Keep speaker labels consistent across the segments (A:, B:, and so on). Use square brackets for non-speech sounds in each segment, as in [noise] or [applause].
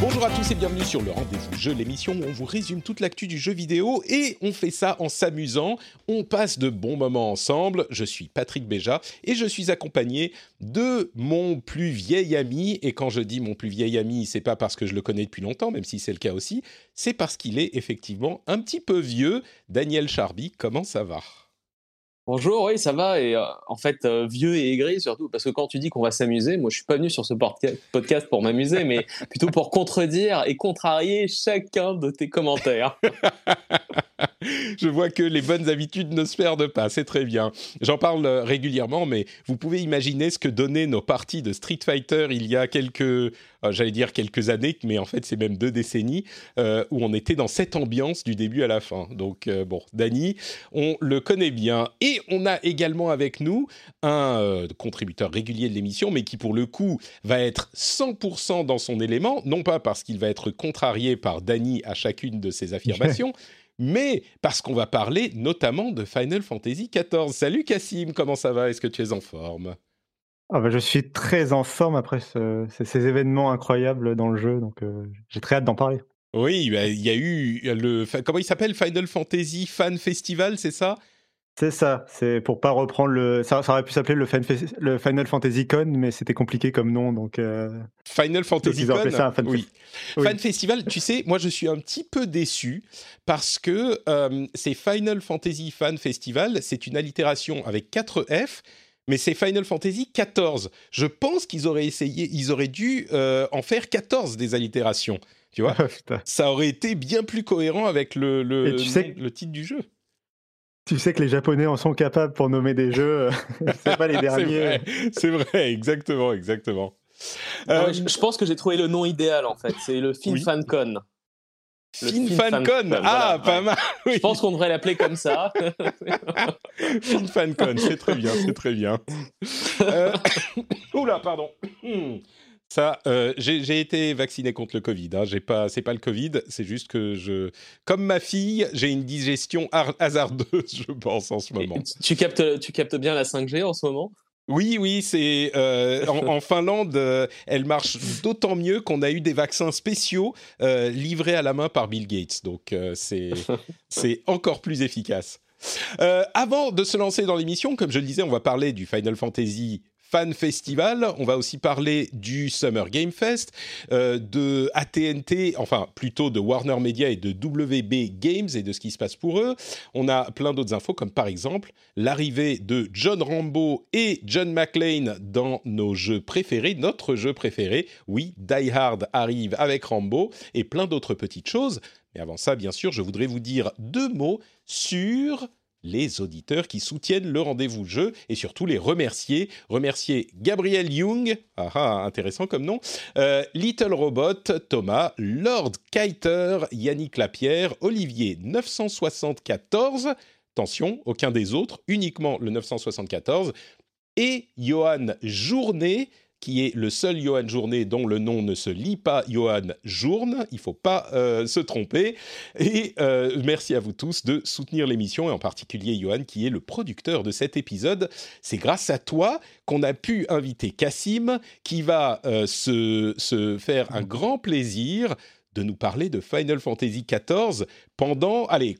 A: Bonjour à tous et bienvenue sur le Rendez-vous Jeu, l'émission où on vous résume toute l'actu du jeu vidéo et on fait ça en s'amusant. On passe de bons moments ensemble. Je suis Patrick Béja et je suis accompagné de mon plus vieil ami. Et quand je dis mon plus vieil ami, c'est pas parce que je le connais depuis longtemps, même si c'est le cas aussi, c'est parce qu'il est effectivement un petit peu vieux. Daniel Charby, comment ça va?
B: Bonjour, oui, ça va. Et euh, en fait, euh, vieux et aigri surtout, parce que quand tu dis qu'on va s'amuser, moi je suis pas venu sur ce podcast pour m'amuser, mais plutôt pour contredire et contrarier chacun de tes commentaires. [laughs] [laughs]
A: Je vois que les bonnes habitudes ne se perdent pas, c'est très bien. J'en parle euh, régulièrement, mais vous pouvez imaginer ce que donnaient nos parties de Street Fighter il y a quelques, euh, j'allais dire quelques années, mais en fait c'est même deux décennies, euh, où on était dans cette ambiance du début à la fin. Donc bon, Dany, on le connaît bien. Et on a également avec nous un contributeur régulier de l'émission, mais qui pour le coup va être 100% dans son élément, non pas parce qu'il va être contrarié par Dany à chacune de ses affirmations, [laughs] mais parce qu'on va parler notamment de Final Fantasy XIV. Salut Cassim, comment ça va? Est-ce que tu es en forme?
C: Ah bah, je suis très en forme après ce- ces, ces événements incroyables dans le jeu, donc euh, j'ai très hâte d'en parler.
A: Oui, bah, il y a eu le... Comment il s'appelle? Final Fantasy Fan Festival, c'est ça?
C: C'est ça, c'est pour pas reprendre le. Ça, ça aurait pu s'appeler le, Final Fantasy Con, mais c'était compliqué comme nom, donc. euh,
A: Final Fantasy Con
C: ça un Fan
A: Oui.
C: Oui.
A: Fan Festival, tu sais, moi je suis un petit peu déçu parce que euh, c'est Final Fantasy Fan Festival, c'est une allitération avec 4 F, mais c'est Final Fantasy 14. Je pense qu'ils auraient essayé, ils auraient dû euh, en faire 14 des allitérations, tu vois [laughs]
C: Putain.
A: Ça aurait été bien plus cohérent avec le, le,
C: Et tu
A: nom-
C: sais-
A: le titre du jeu.
C: Tu sais que les Japonais en sont capables pour nommer des jeux, euh, [laughs] c'est pas les [laughs] derniers.
A: c'est vrai, exactement, exactement.
B: Ah
A: Euh,
B: je, je pense que j'ai trouvé le nom idéal en fait. C'est le Film
A: Oui.
B: FanCon. Le
A: Fin
B: Fin
A: FanCon,
B: Fan-
A: ah,
B: voilà,
A: pas mal. [laughs]
B: Je pense qu'on devrait l'appeler comme ça.
A: Fin FanCon, c'est très bien, c'est très bien. Euh, [coughs] Oula, pardon. Ça, euh, j'ai été vacciné contre le Covid. Hein. J'ai pas, c'est pas le Covid, c'est juste que je, comme ma fille, j'ai une digestion hasardeuse, [laughs] je pense en ce moment.
B: tu, tu captes, tu captes bien la 5G en ce moment?
A: Oui, oui, c'est euh, en, en Finlande, euh, elle marche d'autant mieux qu'on a eu des vaccins spéciaux euh, livrés à la main par Bill Gates. Donc c'est c'est encore plus efficace. Avant de se lancer dans l'émission, comme je le disais, on va parler du Final Fantasy Fan Festival. On va aussi parler du Summer Game Fest, euh, de AT&T, enfin plutôt de Warner Media et de WB Games et de ce qui se passe pour eux. On a plein d'autres infos, comme par exemple l'arrivée de John Rambo et John McClane dans nos jeux préférés, notre jeu préféré. Oui, Die Hard arrive avec Rambo et plein d'autres petites choses. Mais avant ça, bien sûr, je voudrais vous dire deux mots sur les auditeurs qui soutiennent le rendez-vous jeu et surtout les remercier. Remercier Gabriel Young, ah ah, intéressant comme nom, euh, Little Robot, Thomas, Lord Kiter, Yannick Lapierre, Olivier 974, attention, aucun des autres, uniquement le 974, et Johan Journet, qui est le seul Johan Journet dont le nom ne se lit pas Johan Journe, il faut pas euh, se tromper. Et euh, merci à vous tous de soutenir l'émission, et en particulier Johan, qui est le producteur de cet épisode. C'est grâce à toi qu'on a pu inviter Cassim, qui va euh, se, se faire un grand plaisir de nous parler de Final Fantasy XIV pendant... Allez,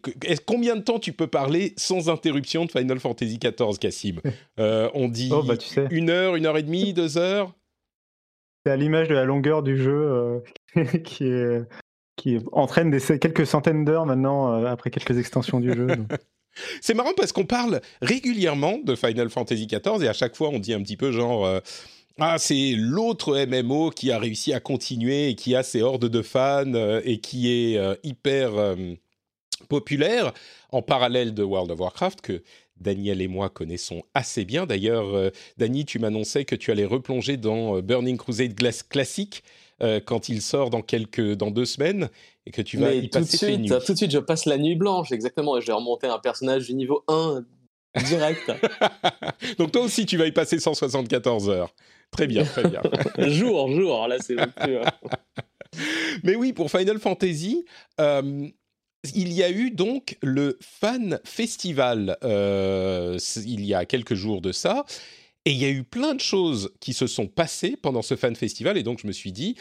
A: combien de temps tu peux parler sans interruption de Final Fantasy XIV, Cassim? [laughs] Euh, On dit
C: Oh bah tu sais,
A: une heure, une heure et demie, deux heures?
C: C'est à l'image de la longueur du jeu euh, [laughs] qui est qui entraîne des quelques centaines d'heures maintenant euh, après quelques extensions du jeu. donc. [laughs]
A: C'est marrant parce qu'on parle régulièrement de Final Fantasy XIV et à chaque fois on dit un petit peu genre ah c'est l'autre MMO qui a réussi à continuer et qui a ses hordes de fans euh, et qui est euh, hyper euh, populaire en parallèle de World of Warcraft que Daniel et moi connaissons assez bien. D'ailleurs, Dany, tu m'annonçais que tu allais replonger dans Burning Crusade classique euh, quand il sort dans quelques dans deux semaines et que tu vas y
B: tout
A: passer
B: de suite, Tout de suite, je passe la nuit blanche, exactement. Et je vais remonter un personnage du niveau 1 direct. [laughs]
A: Donc toi aussi, tu vas y passer 174 heures. Très bien, très bien. [laughs]
B: jour, jour, là c'est [laughs]
A: Mais oui, pour Final Fantasy, il y a eu donc le Fan Festival euh, il y a quelques jours de ça. Et il y a eu plein de choses qui se sont passées pendant ce Fan Festival. Et donc, je me suis dit,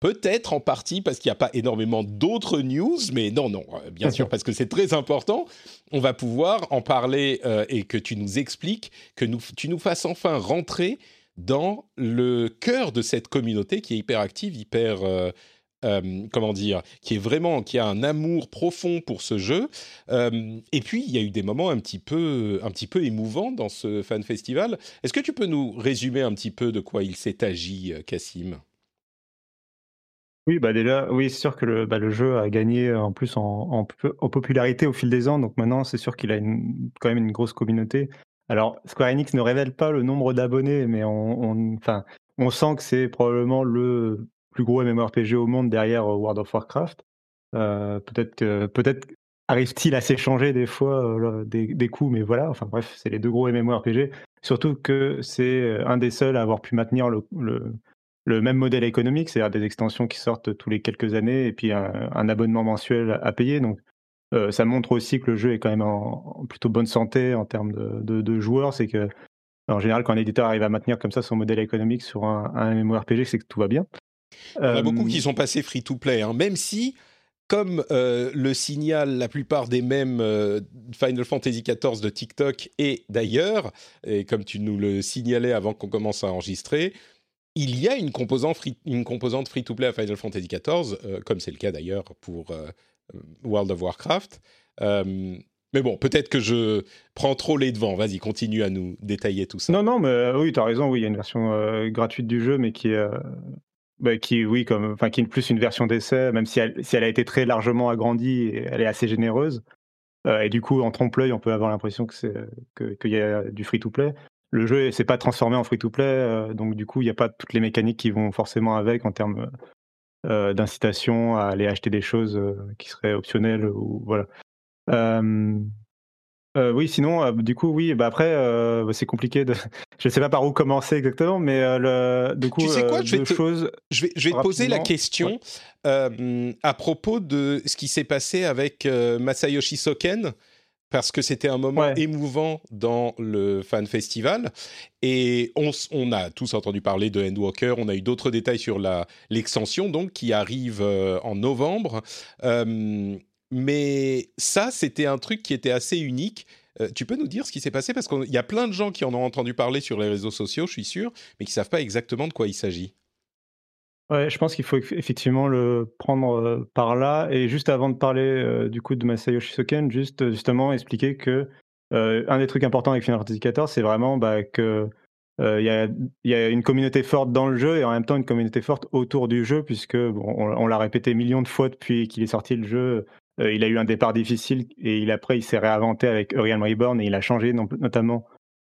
A: peut-être en partie parce qu'il n'y a pas énormément d'autres news, mais non, non, euh, bien sûr, [laughs] parce que c'est très important. On va pouvoir en parler euh, et que tu nous expliques, que tu nous fasses enfin rentrer dans le cœur de cette communauté qui est hyper active, hyper euh, comment dire, qui est vraiment, qui a un amour profond pour ce jeu. Euh, et puis, il y a eu des moments un petit peu, un petit peu émouvants dans ce fan festival. Est-ce que tu peux nous résumer un petit peu de quoi il s'est agi, Cassim?
C: Oui, bah déjà, oui, c'est sûr que le, bah, jeu a gagné en plus en, popularité au fil des ans. Donc maintenant, c'est sûr qu'il a quand même une grosse communauté. Alors, Square Enix ne révèle pas le nombre d'abonnés, mais on, on sent que c'est probablement le plus gros MMORPG au monde derrière euh, World of Warcraft. Euh, peut-être peut-être arrive-t-il à s'échanger des fois euh, des, coups, mais voilà. Enfin bref, c'est les deux gros MMORPG. Surtout que c'est un des seuls à avoir pu maintenir le, même modèle économique, c'est-à-dire des extensions qui sortent tous les quelques années et puis un, abonnement mensuel à payer. Donc ça montre aussi que le jeu est quand même en, plutôt bonne santé en termes de, de, joueurs. C'est que en général, quand un éditeur arrive à maintenir comme ça son modèle économique sur un, un MMORPG, c'est que tout va bien.
A: Il y en a beaucoup qui sont passés free-to-play, hein. même si, comme euh, le signal la plupart des mêmes euh, Final Fantasy XIV de TikTok et d'ailleurs, et comme tu nous le signalais avant qu'on commence à enregistrer, il y a une composante, free, une composante free-to-play à Final Fantasy XIV, euh, comme c'est le cas d'ailleurs pour World of Warcraft. mais bon, peut-être que je prends trop les devants. Vas-y, continue à nous détailler tout ça.
C: Non, non, mais oui, tu as raison. Oui, il y a une version gratuite du jeu, mais qui est bah, qui, oui, comme, enfin, qui est plus une version d'essai, même si elle, si elle a été très largement agrandie, et elle est assez généreuse. Euh, et du coup, en trompe-l'œil, on peut avoir l'impression que c'est qu'il y a du free-to-play. Le jeu s'est pas transformé en free-to-play, euh, donc du coup, il n'y a pas toutes les mécaniques qui vont forcément avec en termes euh, d'incitation à aller acheter des choses qui seraient optionnelles ou voilà. Euh, oui, sinon, euh, du coup, oui, bah après, euh, bah, c'est compliqué de. [laughs] je ne sais pas par où commencer exactement, mais le, du coup,
A: tu sais quoi, je vais, te, je vais, je vais te poser la question à propos de ce qui s'est passé avec Masayoshi Soken, parce que c'était un moment émouvant dans le fan festival, et on, on, a tous entendu parler de Endwalker, on a eu d'autres détails sur la l'extension, donc qui arrive en novembre. Mais ça, c'était un truc qui était assez unique. Euh, tu peux nous dire ce qui s'est passé? Parce qu'il y a plein de gens qui en ont entendu parler sur les réseaux sociaux, je suis sûr, mais qui ne savent pas exactement de quoi il s'agit.
C: Ouais, je pense qu'il faut effectivement le prendre euh, par là. Et juste avant de parler euh, du coup de Masayoshi Soken, juste justement expliquer que un des trucs importants avec Final Fantasy XIV, c'est vraiment bah, que il y, a, une communauté forte dans le jeu et en même temps une communauté forte autour du jeu, puisque on l'a répété millions de fois depuis qu'il est sorti le jeu. Euh, il a eu un départ difficile et il, après, il s'est réinventé avec Uriel Reborn et il a changé notamment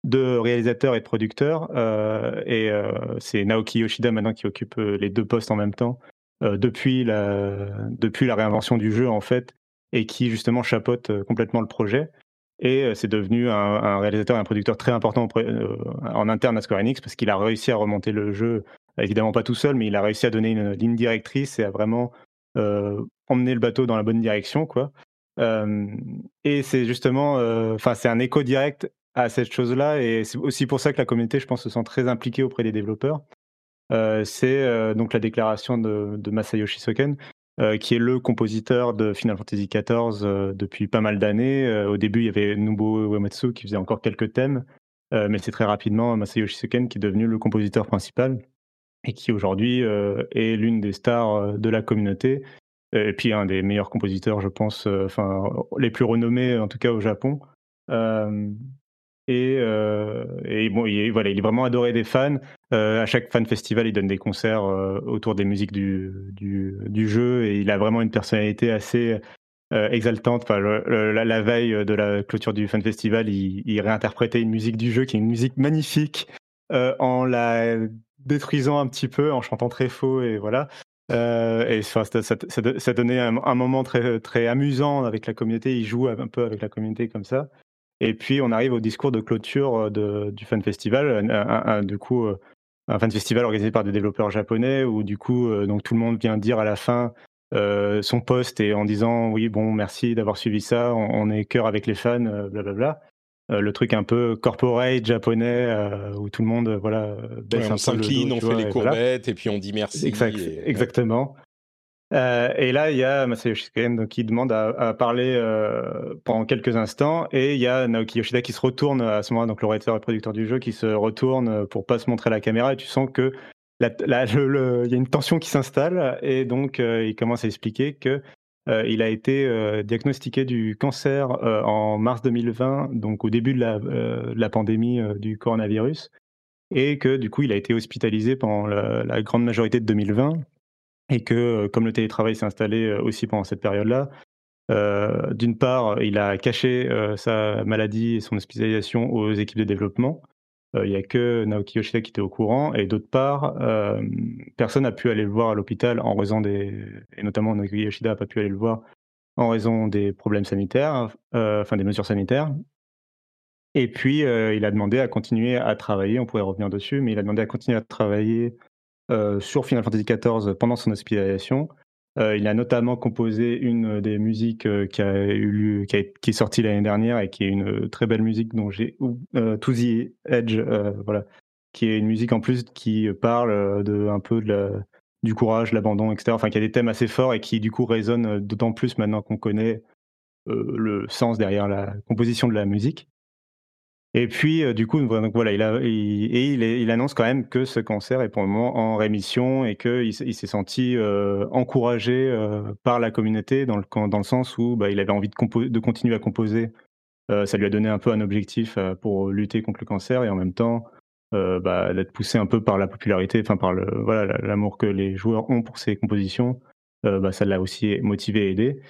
C: de réalisateur et de producteur. Euh, et euh, c'est Naoki Yoshida maintenant qui occupe les deux postes en même temps depuis, la, depuis la réinvention du jeu, en fait, et qui justement chapeaute complètement le projet. Et c'est devenu un, réalisateur et un producteur très important en interne à Square Enix parce qu'il a réussi à remonter le jeu, évidemment pas tout seul, mais il a réussi à donner une ligne directrice et à vraiment emmener le bateau dans la bonne direction, quoi. et c'est justement, enfin, c'est un écho direct à cette chose-là, et c'est aussi pour ça que la communauté, je pense, se sent très impliquée auprès des développeurs. c'est donc la déclaration de, Masayoshi Soken, qui est le compositeur de Final Fantasy XIV depuis pas mal d'années. au début, il y avait Nobuo Uematsu qui faisait encore quelques thèmes, mais c'est très rapidement Masayoshi Soken qui est devenu le compositeur principal et qui aujourd'hui est l'une des stars de la communauté et puis un des meilleurs compositeurs, je pense, euh, enfin les plus renommés en tout cas au Japon. Euh, et, euh, et, bon, il est, voilà, il est vraiment adoré des fans. à chaque fan festival, il donne des concerts autour des musiques du, du, jeu et il a vraiment une personnalité assez exaltante. Enfin, la, veille de la clôture du Fun Festival, il, réinterprétait une musique du jeu qui est une musique magnifique en la détruisant un petit peu, en chantant très faux et voilà. et ça, ça, ça, donnait un, un, moment très, très amusant avec la communauté. Il joue un peu avec la communauté comme ça. Et puis on arrive au discours de clôture de, du Fun Festival. Un, du coup, un fan festival organisé par des développeurs japonais où du coup euh, donc tout le monde vient dire à la fin euh, son poste et en disant oui bon merci d'avoir suivi ça. On, est cœur avec les fans blablabla euh, le truc un peu corporate japonais où tout le monde voilà
A: baisse on s'incline on fait les courbettes et puis on dit merci
C: exactement euh, et là, il y a Masayoshi qui demande à, parler euh, pendant quelques instants, et il y a Naoki Yoshida qui se retourne à ce moment-là, donc le et producteur du jeu, qui se retourne pour pas se montrer à la caméra, et tu sens que il y a une tension qui s'installe, et donc euh, il commence à expliquer que il a été diagnostiqué du cancer en mars 2020, donc au début de la, pandémie du coronavirus, et que du coup il a été hospitalisé pendant la grande majorité de 2020 et que euh, comme le télétravail s'est installé euh, aussi pendant cette période-là, euh, d'une part, il a caché sa maladie et son hospitalisation aux équipes de développement. Il n'y a que Naoki Yoshida qui était au courant. Et d'autre part, personne n'a pu aller le voir à l'hôpital en raison des. Et notamment Naoki Yoshida n'a pas pu aller le voir en raison des problèmes sanitaires, enfin des mesures sanitaires. Et puis, il a demandé à continuer à travailler. On pourrait revenir dessus, mais il a demandé à continuer à travailler sur Final Fantasy XIV pendant son hospitalisation. Euh, il a notamment composé une des musiques euh, qui, a eu, est sortie l'année dernière et qui est une très belle musique dont j'ai To the Edge, voilà, qui est une musique en plus qui parle de un peu du courage, l'abandon, etc. Enfin, qui a des thèmes assez forts et qui du coup résonnent d'autant plus maintenant qu'on connaît le sens derrière la composition de la musique. Et puis, euh, du coup, voilà, il, et il, annonce quand même que ce cancer est pour le moment en rémission et qu'il il, s'est senti euh, encouragé euh, par la communauté dans le, sens où bah, il avait envie de, continuer à composer. ça lui a donné un peu un objectif pour lutter contre le cancer et en même temps bah, d'être poussé un peu par la popularité, enfin par voilà l'amour que les joueurs ont pour ses compositions. Bah, ça l'a aussi motivé et aidé.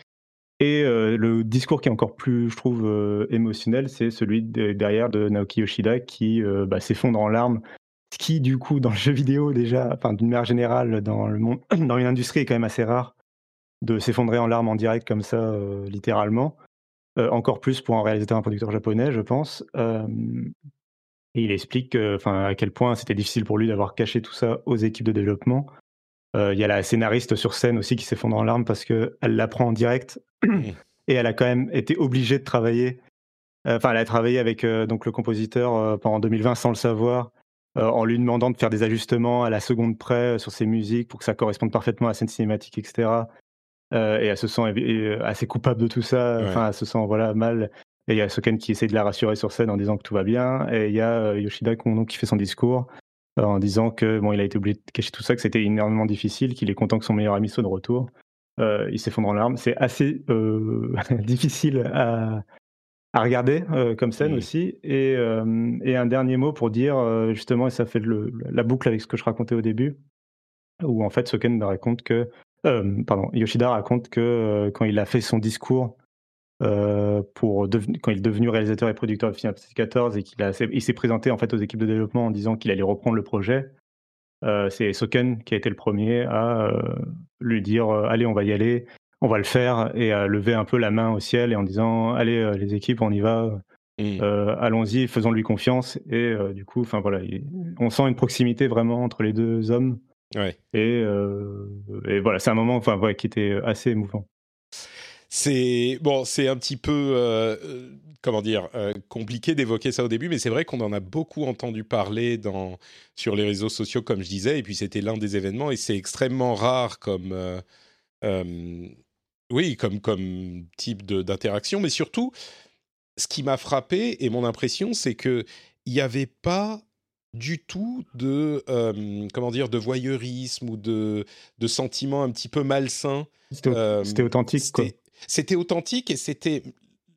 C: Et euh, le discours qui est encore plus, je trouve, euh, émotionnel, c'est celui derrière de Naoki Yoshida qui euh, bah, s'effondre en larmes. Ce qui, du coup, dans le jeu vidéo, déjà, enfin, d'une manière générale, dans, le monde, [clears throat] dans une industrie, est quand même assez rare de s'effondrer en larmes en direct comme ça, littéralement. encore plus pour un réalisateur, un producteur japonais, je pense. et il explique à quel point c'était difficile pour lui d'avoir caché tout ça aux équipes de développement. Il y a la scénariste sur scène aussi qui s'effondre en larmes parce qu'elle l'apprend en direct [clears throat] et elle a quand même été obligée de travailler. Euh, enfin, elle a travaillé avec euh, donc le compositeur euh, pendant 2020 sans le savoir, en lui demandant de faire des ajustements à la seconde près sur ses musiques pour que ça corresponde parfaitement à la scène cinématique, etc. et elle se sent assez coupable de tout ça. Enfin, elle se sent voilà mal. Et il y a Soken qui essaie de la rassurer sur scène en disant que tout va bien. Et il y a Yoshida qui fait son discours en disant que bon, il a été obligé de cacher tout ça, que c'était énormément difficile, qu'il est content que son meilleur ami soit de retour. Euh, il s'effondre en larmes. C'est assez euh, [laughs] difficile à, à regarder euh, comme scène aussi. Et, et, un dernier mot pour dire, justement, et ça fait le, la boucle avec ce que je racontais au début, où en fait Soken raconte que, pardon, Yoshida raconte que quand il a fait son discours pour quand il est devenu réalisateur et producteur de Final Fantasy XIV et qu'il il s'est présenté en fait aux équipes de développement en disant qu'il allait reprendre le projet. Euh, c'est Soken qui a été le premier à euh, lui dire euh, allez, on va y aller, on va le faire, et à lever un peu la main au ciel et en disant allez, les équipes, on y va. Allons-y, faisons-lui confiance. Et du coup, enfin voilà, on sent une proximité vraiment entre les deux hommes. Et, voilà, c'est un moment enfin, qui était assez émouvant.
A: C'est bon, c'est un petit peu comment dire, euh, compliqué d'évoquer ça au début, mais c'est vrai qu'on en a beaucoup entendu parler dans, sur les réseaux sociaux, comme je disais, et puis c'était l'un des événements, et c'est extrêmement rare comme, euh, euh, oui, comme, comme type d'interaction, mais surtout, ce qui m'a frappé, et mon impression, c'est qu'il n'y avait pas du tout de, comment dire, de voyeurisme ou de, de sentiments un petit peu malsains.
C: C'était authentique,
A: C'était authentique et c'était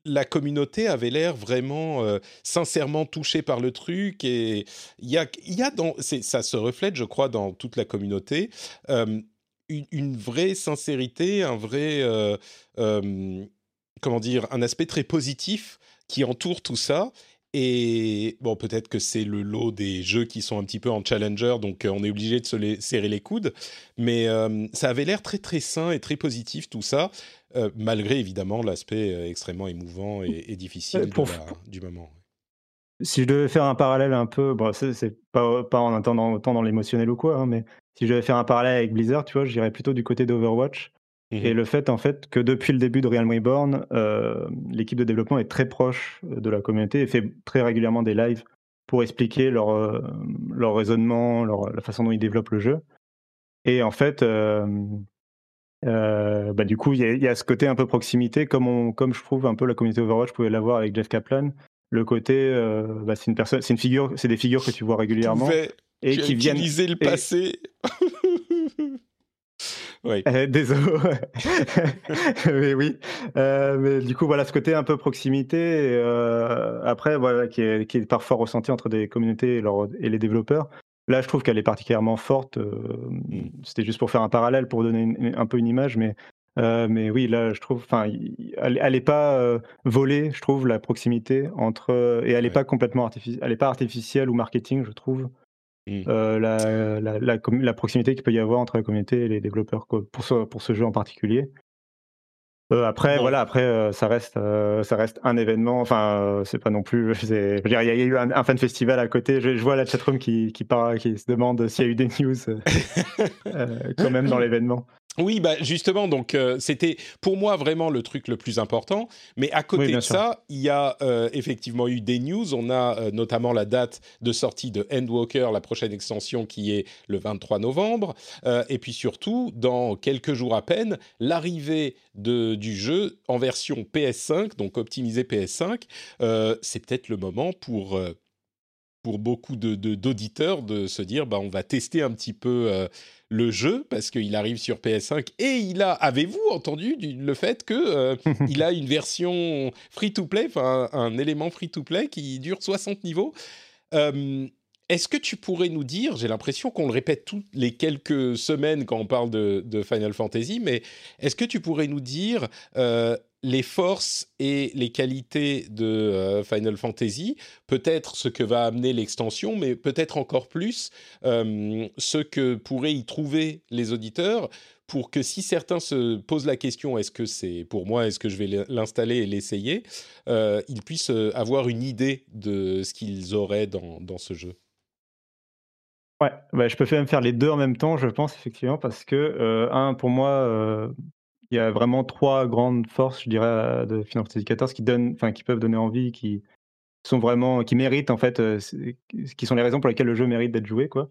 A: la communauté avait l'air vraiment euh, sincèrement touchée par le truc et il y a, y a dans ça se reflète je crois dans toute la communauté euh, une, vraie sincérité, un vrai, comment dire, un aspect très positif qui entoure tout ça. Et bon, peut-être que c'est le lot des jeux qui sont un petit peu en challenger, donc on est obligé de se serrer les coudes. Mais ça avait l'air très très sain et très positif tout ça, malgré évidemment l'aspect extrêmement émouvant et, difficile du moment.
C: Si je devais faire un parallèle un peu, bon, c'est pas, pas en attendant autant dans l'émotionnel ou quoi, hein, mais si je devais faire un parallèle avec Blizzard, tu vois, j'irais plutôt du côté d'Overwatch. Mmh et le fait, en fait, que depuis le début de Realm Reborn, euh, l'équipe de développement est très proche euh, de la communauté et fait très régulièrement des lives pour expliquer leur, euh, leur raisonnement, leur, la façon dont ils développent le jeu. Et en fait, bah, du coup, il y, y, a ce côté un peu proximité, comme, on, comme je trouve un peu la communauté Overwatch pouvait l'avoir avec Jeff Kaplan, le côté, euh, bah, c'est une personne, c'est une figure, c'est des figures que tu vois régulièrement
A: et qui viennent utiliser le passé. [laughs]
C: oui. Euh, désolé. [laughs] mais oui. Euh, mais du coup, voilà, ce côté un peu proximité. après, voilà, qui est, qui est, parfois ressenti entre des communautés et, et les développeurs. Là, je trouve qu'elle est particulièrement forte. Mm. C'était juste pour faire un parallèle, pour donner un peu une image, mais euh, mais oui, là, je trouve, enfin, elle n'est pas euh, volée, je trouve, la proximité entre et elle n'est pas complètement artificielle, elle est pas artificielle ou marketing, je trouve. Mmh. Euh, la, la, la, proximité qu'il peut y avoir entre la communauté et les développeurs pour ce, pour ce jeu en particulier. Après, voilà, après, ça reste, ça reste un événement. Enfin, c'est pas non plus. [laughs] il y, a eu un, fan festival à côté. Je, vois la chatroom qui, qui, qui se demande s'il y a eu des [laughs] news [laughs] quand même dans l'événement.
A: Oui, bah justement, donc euh, c'était pour moi vraiment le truc le plus important. Mais à côté de ça, il y a euh, effectivement eu des news. On a euh, notamment la date de sortie de Endwalker, la prochaine extension qui est le 23 novembre. et puis surtout, dans quelques jours à peine, l'arrivée du jeu en version PS5, donc optimisé PS5. C'est peut-être le moment pour pour beaucoup d'auditeurs de, de, se dire bah, on va tester un petit peu le jeu parce qu'il arrive sur PS5 et il a, avez-vous entendu le fait que euh, il a une version free-to-play, enfin un, élément free-to-play qui dure 60 niveaux. Euh, est-ce que tu pourrais nous dire, j'ai l'impression qu'on le répète toutes les quelques semaines quand on parle de, Final Fantasy, mais est-ce que tu pourrais nous dire euh, les forces et les qualités de euh, Final Fantasy, peut-être ce que va amener l'extension, mais peut-être encore plus euh, ce que pourraient y trouver les auditeurs pour que si certains se posent la question est-ce que c'est pour moi, est-ce que je vais l'installer et l'essayer, euh, ils puissent avoir une idée de ce qu'ils auraient dans, ce jeu.
C: Ouais, bah, je peux même faire les deux en même temps, je pense, effectivement, parce que, un, pour moi, il y a vraiment trois grandes forces, je dirais, de Final Fantasy XIV qui donnent, enfin, qui peuvent donner envie, qui sont vraiment, qui méritent en fait, euh, qui sont les raisons pour lesquelles le jeu mérite d'être joué, quoi.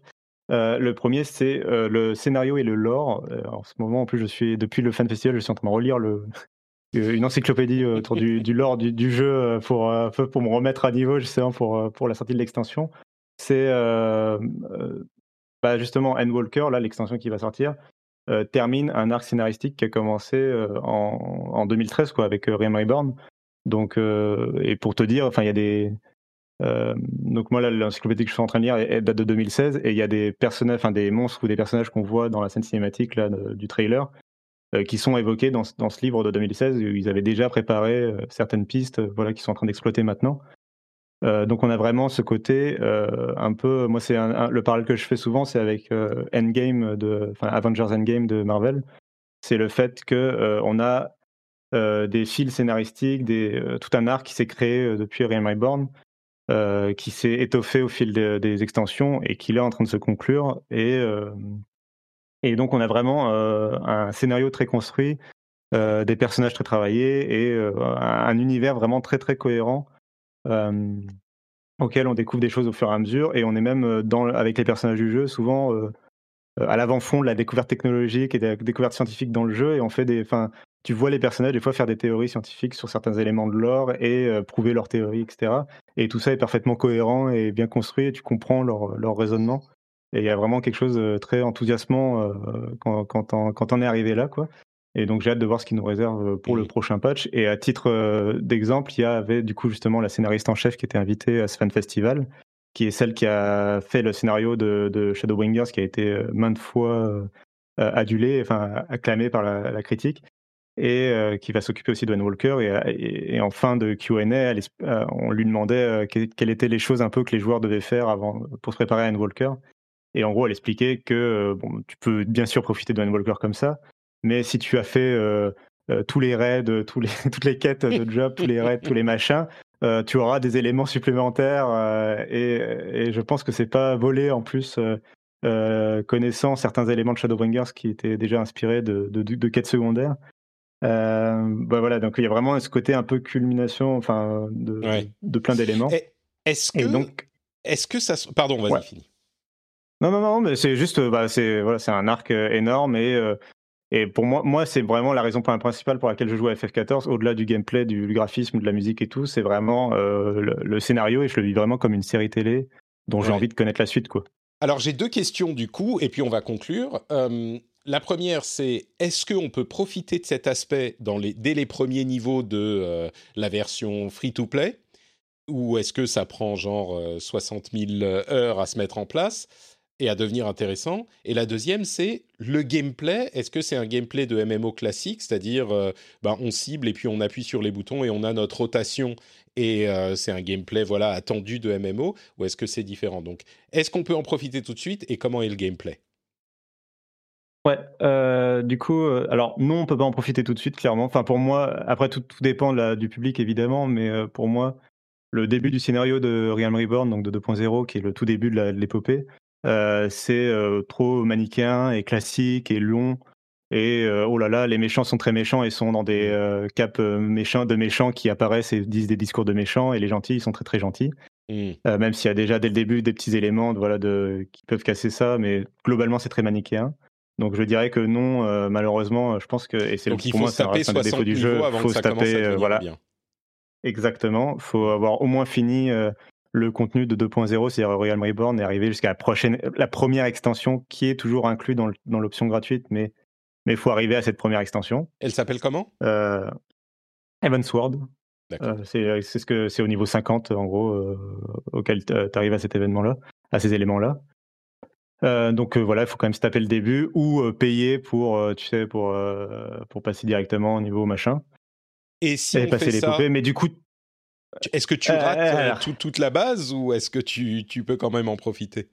C: Euh, le premier, c'est euh, le scénario et le lore. en ce moment, en plus, je suis depuis le Fan Festival, je suis en train de relire le, une encyclopédie autour du, [laughs] du lore du, jeu pour, pour me remettre à niveau, justement, pour, pour la sortie de l'extension. C'est bah, justement Endwalker, là, l'extension qui va sortir. Euh, termine un arc scénaristique qui a commencé euh, en, 2013 quoi, avec euh, Realm Reborn. Donc, et pour te dire, enfin, il y a des. donc moi, l'encyclopédie que je suis en train de lire date de 2016 et il y a des personnages, enfin des monstres ou des personnages qu'on voit dans la scène cinématique là, du trailer qui sont évoqués dans, dans, ce livre de 2016 où ils avaient déjà préparé certaines pistes voilà, qui sont en train d'exploiter maintenant. Euh, donc on a vraiment ce côté euh, un peu, moi c'est le parallèle que je fais souvent, c'est avec euh, Endgame de, Avengers Endgame de Marvel. C'est le fait que on a des fils scénaristiques, des, tout un arc qui s'est créé depuis Realm Reborn, qui s'est étoffé au fil des extensions et qui est en train de se conclure. Et, donc on a vraiment un scénario très construit, des personnages très travaillés et un univers vraiment très très cohérent auquel on découvre des choses au fur et à mesure. Et on est même dans, avec les personnages du jeu, souvent à l'avant-fond de la découverte technologique et de la découverte scientifique dans le jeu. Et on fait des. Enfin, tu vois les personnages des fois faire des théories scientifiques sur certains éléments de l'or et prouver leurs théories, etc. Et tout ça est parfaitement cohérent et bien construit et tu comprends leur, raisonnement. Et il y a vraiment quelque chose de très enthousiasmant quand, quand, on, quand on est arrivé là. Quoi. Et donc j'ai hâte de voir ce qu'ils nous réserve euh, pour le prochain patch. Et à titre euh, d'exemple, il y avait du coup justement la scénariste en chef qui était invitée à ce fan festival, qui est celle qui a fait le scénario de, de Shadowbringers, qui a été euh, maintes fois adulé, enfin acclamé par la, critique, et qui va s'occuper aussi de Walker. Et, en fin de Q&A, on lui demandait quelles étaient les choses un peu que les joueurs devaient faire avant pour se préparer à Walker. Et en gros, elle expliquait que bon, tu peux bien sûr profiter de Walker comme ça, mais si tu as fait tous les raids, tous les, [laughs] toutes les quêtes de [laughs] job, tous les raids, tous les machins, euh, tu auras des éléments supplémentaires euh, et, je pense que c'est pas volé en plus euh, connaissant certains éléments de Shadowbringers qui étaient déjà inspirés de, de, quêtes secondaires. bah voilà, donc il y a vraiment ce côté un peu culmination, enfin, de, de plein d'éléments.
A: Est-ce que, donc, est-ce que ça, pardon, vas-y, fini.
C: Non, non, non, mais c'est juste, bah, c'est voilà, c'est un arc énorme et et pour moi, moi c'est vraiment la raison principale pour laquelle je joue à FF14, au-delà du gameplay, du, graphisme, de la musique et tout, c'est vraiment euh, le, scénario et je le vis vraiment comme une série télé dont j'ai envie de connaître la suite. Quoi.
A: Alors j'ai deux questions du coup, et puis on va conclure. Euh, la première, c'est est-ce qu'on peut profiter de cet aspect dans les, dès les premiers niveaux de euh, la version free-to-play? Ou est-ce que ça prend genre 60 000 heures à se mettre en place? Et à devenir intéressant. Et la deuxième, c'est le gameplay. Est-ce que c'est un gameplay de MMO classique, c'est-à-dire euh, ben, on cible et puis on appuie sur les boutons et on a notre rotation et euh, c'est un gameplay voilà attendu de MMO, ou est-ce que c'est différent? Donc, est-ce qu'on peut en profiter tout de suite et comment est le gameplay?
C: Ouais, euh, du coup, alors non, on peut pas en profiter tout de suite, clairement. Enfin, pour moi, après tout, tout dépend du public évidemment, mais pour moi, le début du scénario de Realm Reborn, donc de 2.0, qui est le tout début de l'épopée, euh, c'est euh, trop manichéen et classique et long. Et euh, oh là là, les méchants sont très méchants et sont dans des mmh. caps méchants de méchants qui apparaissent et disent des discours de méchants. Et les gentils, ils sont très très gentils. Mmh. même s'il y a déjà dès le début des petits éléments voilà, de, qui peuvent casser ça, mais globalement c'est très manichéen. Donc je dirais que non, malheureusement, je pense que et c'est
A: pour moi c'est un, un défaut du jeu.
C: Il faut se taper, voilà. Bien. Exactement. Il faut avoir au moins fini le contenu de 2.0, c'est-à-dire Realm Reborn, est arrivé jusqu'à la prochaine, la première extension qui est toujours inclus dans l'option gratuite, mais il faut arriver à cette première extension.
A: Elle s'appelle comment?
C: Euh, Sword. Euh, c'est ce que c'est au niveau 50 en gros euh, auquel tu arrives à cet événement-là, à ces éléments-là. Euh, donc voilà, il faut quand même se taper le début ou payer pour, tu sais, pour pour passer directement au niveau machin.
A: Et si on passer
C: fait mais du coup,
A: est-ce que tu euh, rates euh, toute la base ou est-ce que tu, tu, peux quand même en profiter?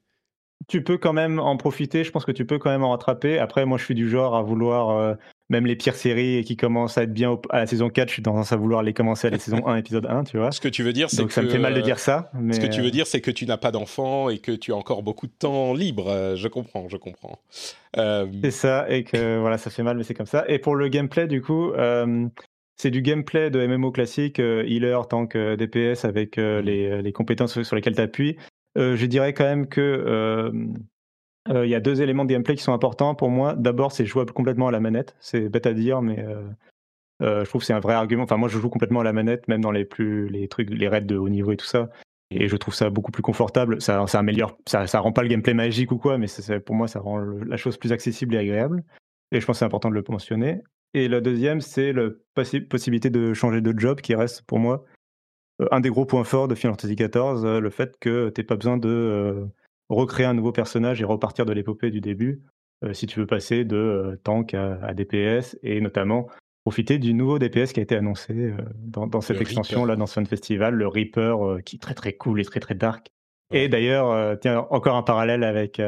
C: Tu peux quand même en profiter, je pense que tu peux quand même en rattraper. Après, moi je suis du genre à vouloir euh, même les pires séries qui commencent à être bien à la saison 4, je suis tendance à vouloir les commencer à la saison 1, épisode 1, tu vois.
A: Ce que tu veux dire, c'est que.
C: ça me fait mal de dire ça. Mais...
A: Ce que tu veux dire, c'est que tu n'as pas d'enfant et que tu as encore beaucoup de temps libre. Je comprends, je comprends.
C: C'est ça, et que voilà, ça fait mal, mais c'est comme ça. Et pour le gameplay, du coup, c'est du gameplay de MMO classique, euh, healer, tank, euh, DPS avec euh, mmh. les, les, compétences sur lesquelles tu appuies. je dirais quand même que il y a deux éléments de gameplay qui sont importants pour moi. D'abord, c'est jouable complètement à la manette. C'est bête à dire, mais je trouve que c'est un vrai argument. Enfin, moi, je joue complètement à la manette, même dans les plus les trucs, les raids de haut niveau et tout ça. Et je trouve ça beaucoup plus confortable. Ça, ça améliore, ça, ça rend pas le gameplay magique ou quoi, mais pour moi, ça rend la chose plus accessible et agréable. Et je pense que c'est important de le mentionner. Et la deuxième, c'est la possibilité de changer de job qui reste pour moi euh, un des gros points forts de Final Fantasy XIV, euh, le fait que tu n'aies pas besoin de euh, recréer un nouveau personnage et repartir de l'épopée du début si tu veux passer de tank à, DPS et notamment profiter du nouveau DPS qui a été annoncé dans, cette extension là dans ce Fun Festival, le Reaper qui est très très cool et très très dark. Et d'ailleurs, tiens, encore un parallèle avec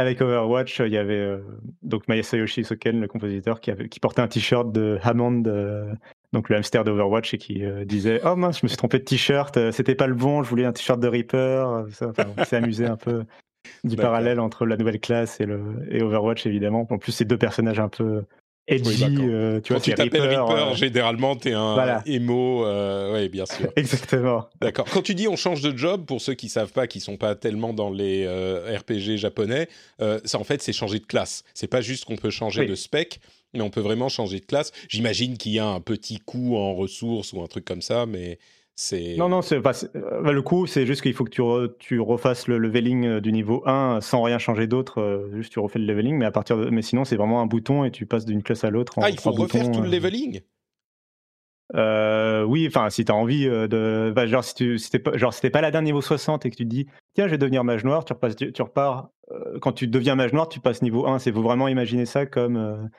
C: avec Overwatch, il y avait euh, donc Masayoshi Soken, le compositeur, qui, avait, qui portait un t-shirt de Hammond, euh, donc le hamster d'Overwatch, et qui euh, disait Oh mince, je me suis trompé de t-shirt, c'était pas le bon, je voulais un t-shirt de Reaper. on s'est amusé un peu du parallèle entre la nouvelle classe et, le, et Overwatch, évidemment. En plus, c'est deux personnages un peu edgy.
A: Euh, tu
C: Quand
A: tu t'appelles Reaper, euh, généralement, t'es un voilà. emo. Euh, oui, bien sûr. [laughs]
C: Exactement.
A: D'accord. Quand tu dis on change de job, pour ceux qui savent pas, qui sont pas tellement dans les RPG japonais, ça en fait, c'est changer de classe. C'est pas juste qu'on peut changer de spec, mais on peut vraiment changer de classe. J'imagine qu'il y a un petit coup en ressources ou un truc comme ça, mais
C: non, non, c'est pas, euh, le coup, c'est juste qu'il faut que tu, tu refasses le leveling euh, du niveau 1 sans rien changer d'autre, euh, juste tu refais le leveling, mais, à partir de... mais sinon c'est vraiment un bouton et tu passes d'une classe à l'autre.
A: Ah, il faut refaire tout le leveling?
C: Euh, oui, enfin, si tu as envie euh, de. Bah, genre, si tu si pas, genre, si pas la niveau 60 et que tu te dis, tiens, je vais devenir mage noir, tu, repasses, tu, repars. Euh, quand tu deviens mage noir, tu passes niveau 1. C'est faut vraiment imaginer ça comme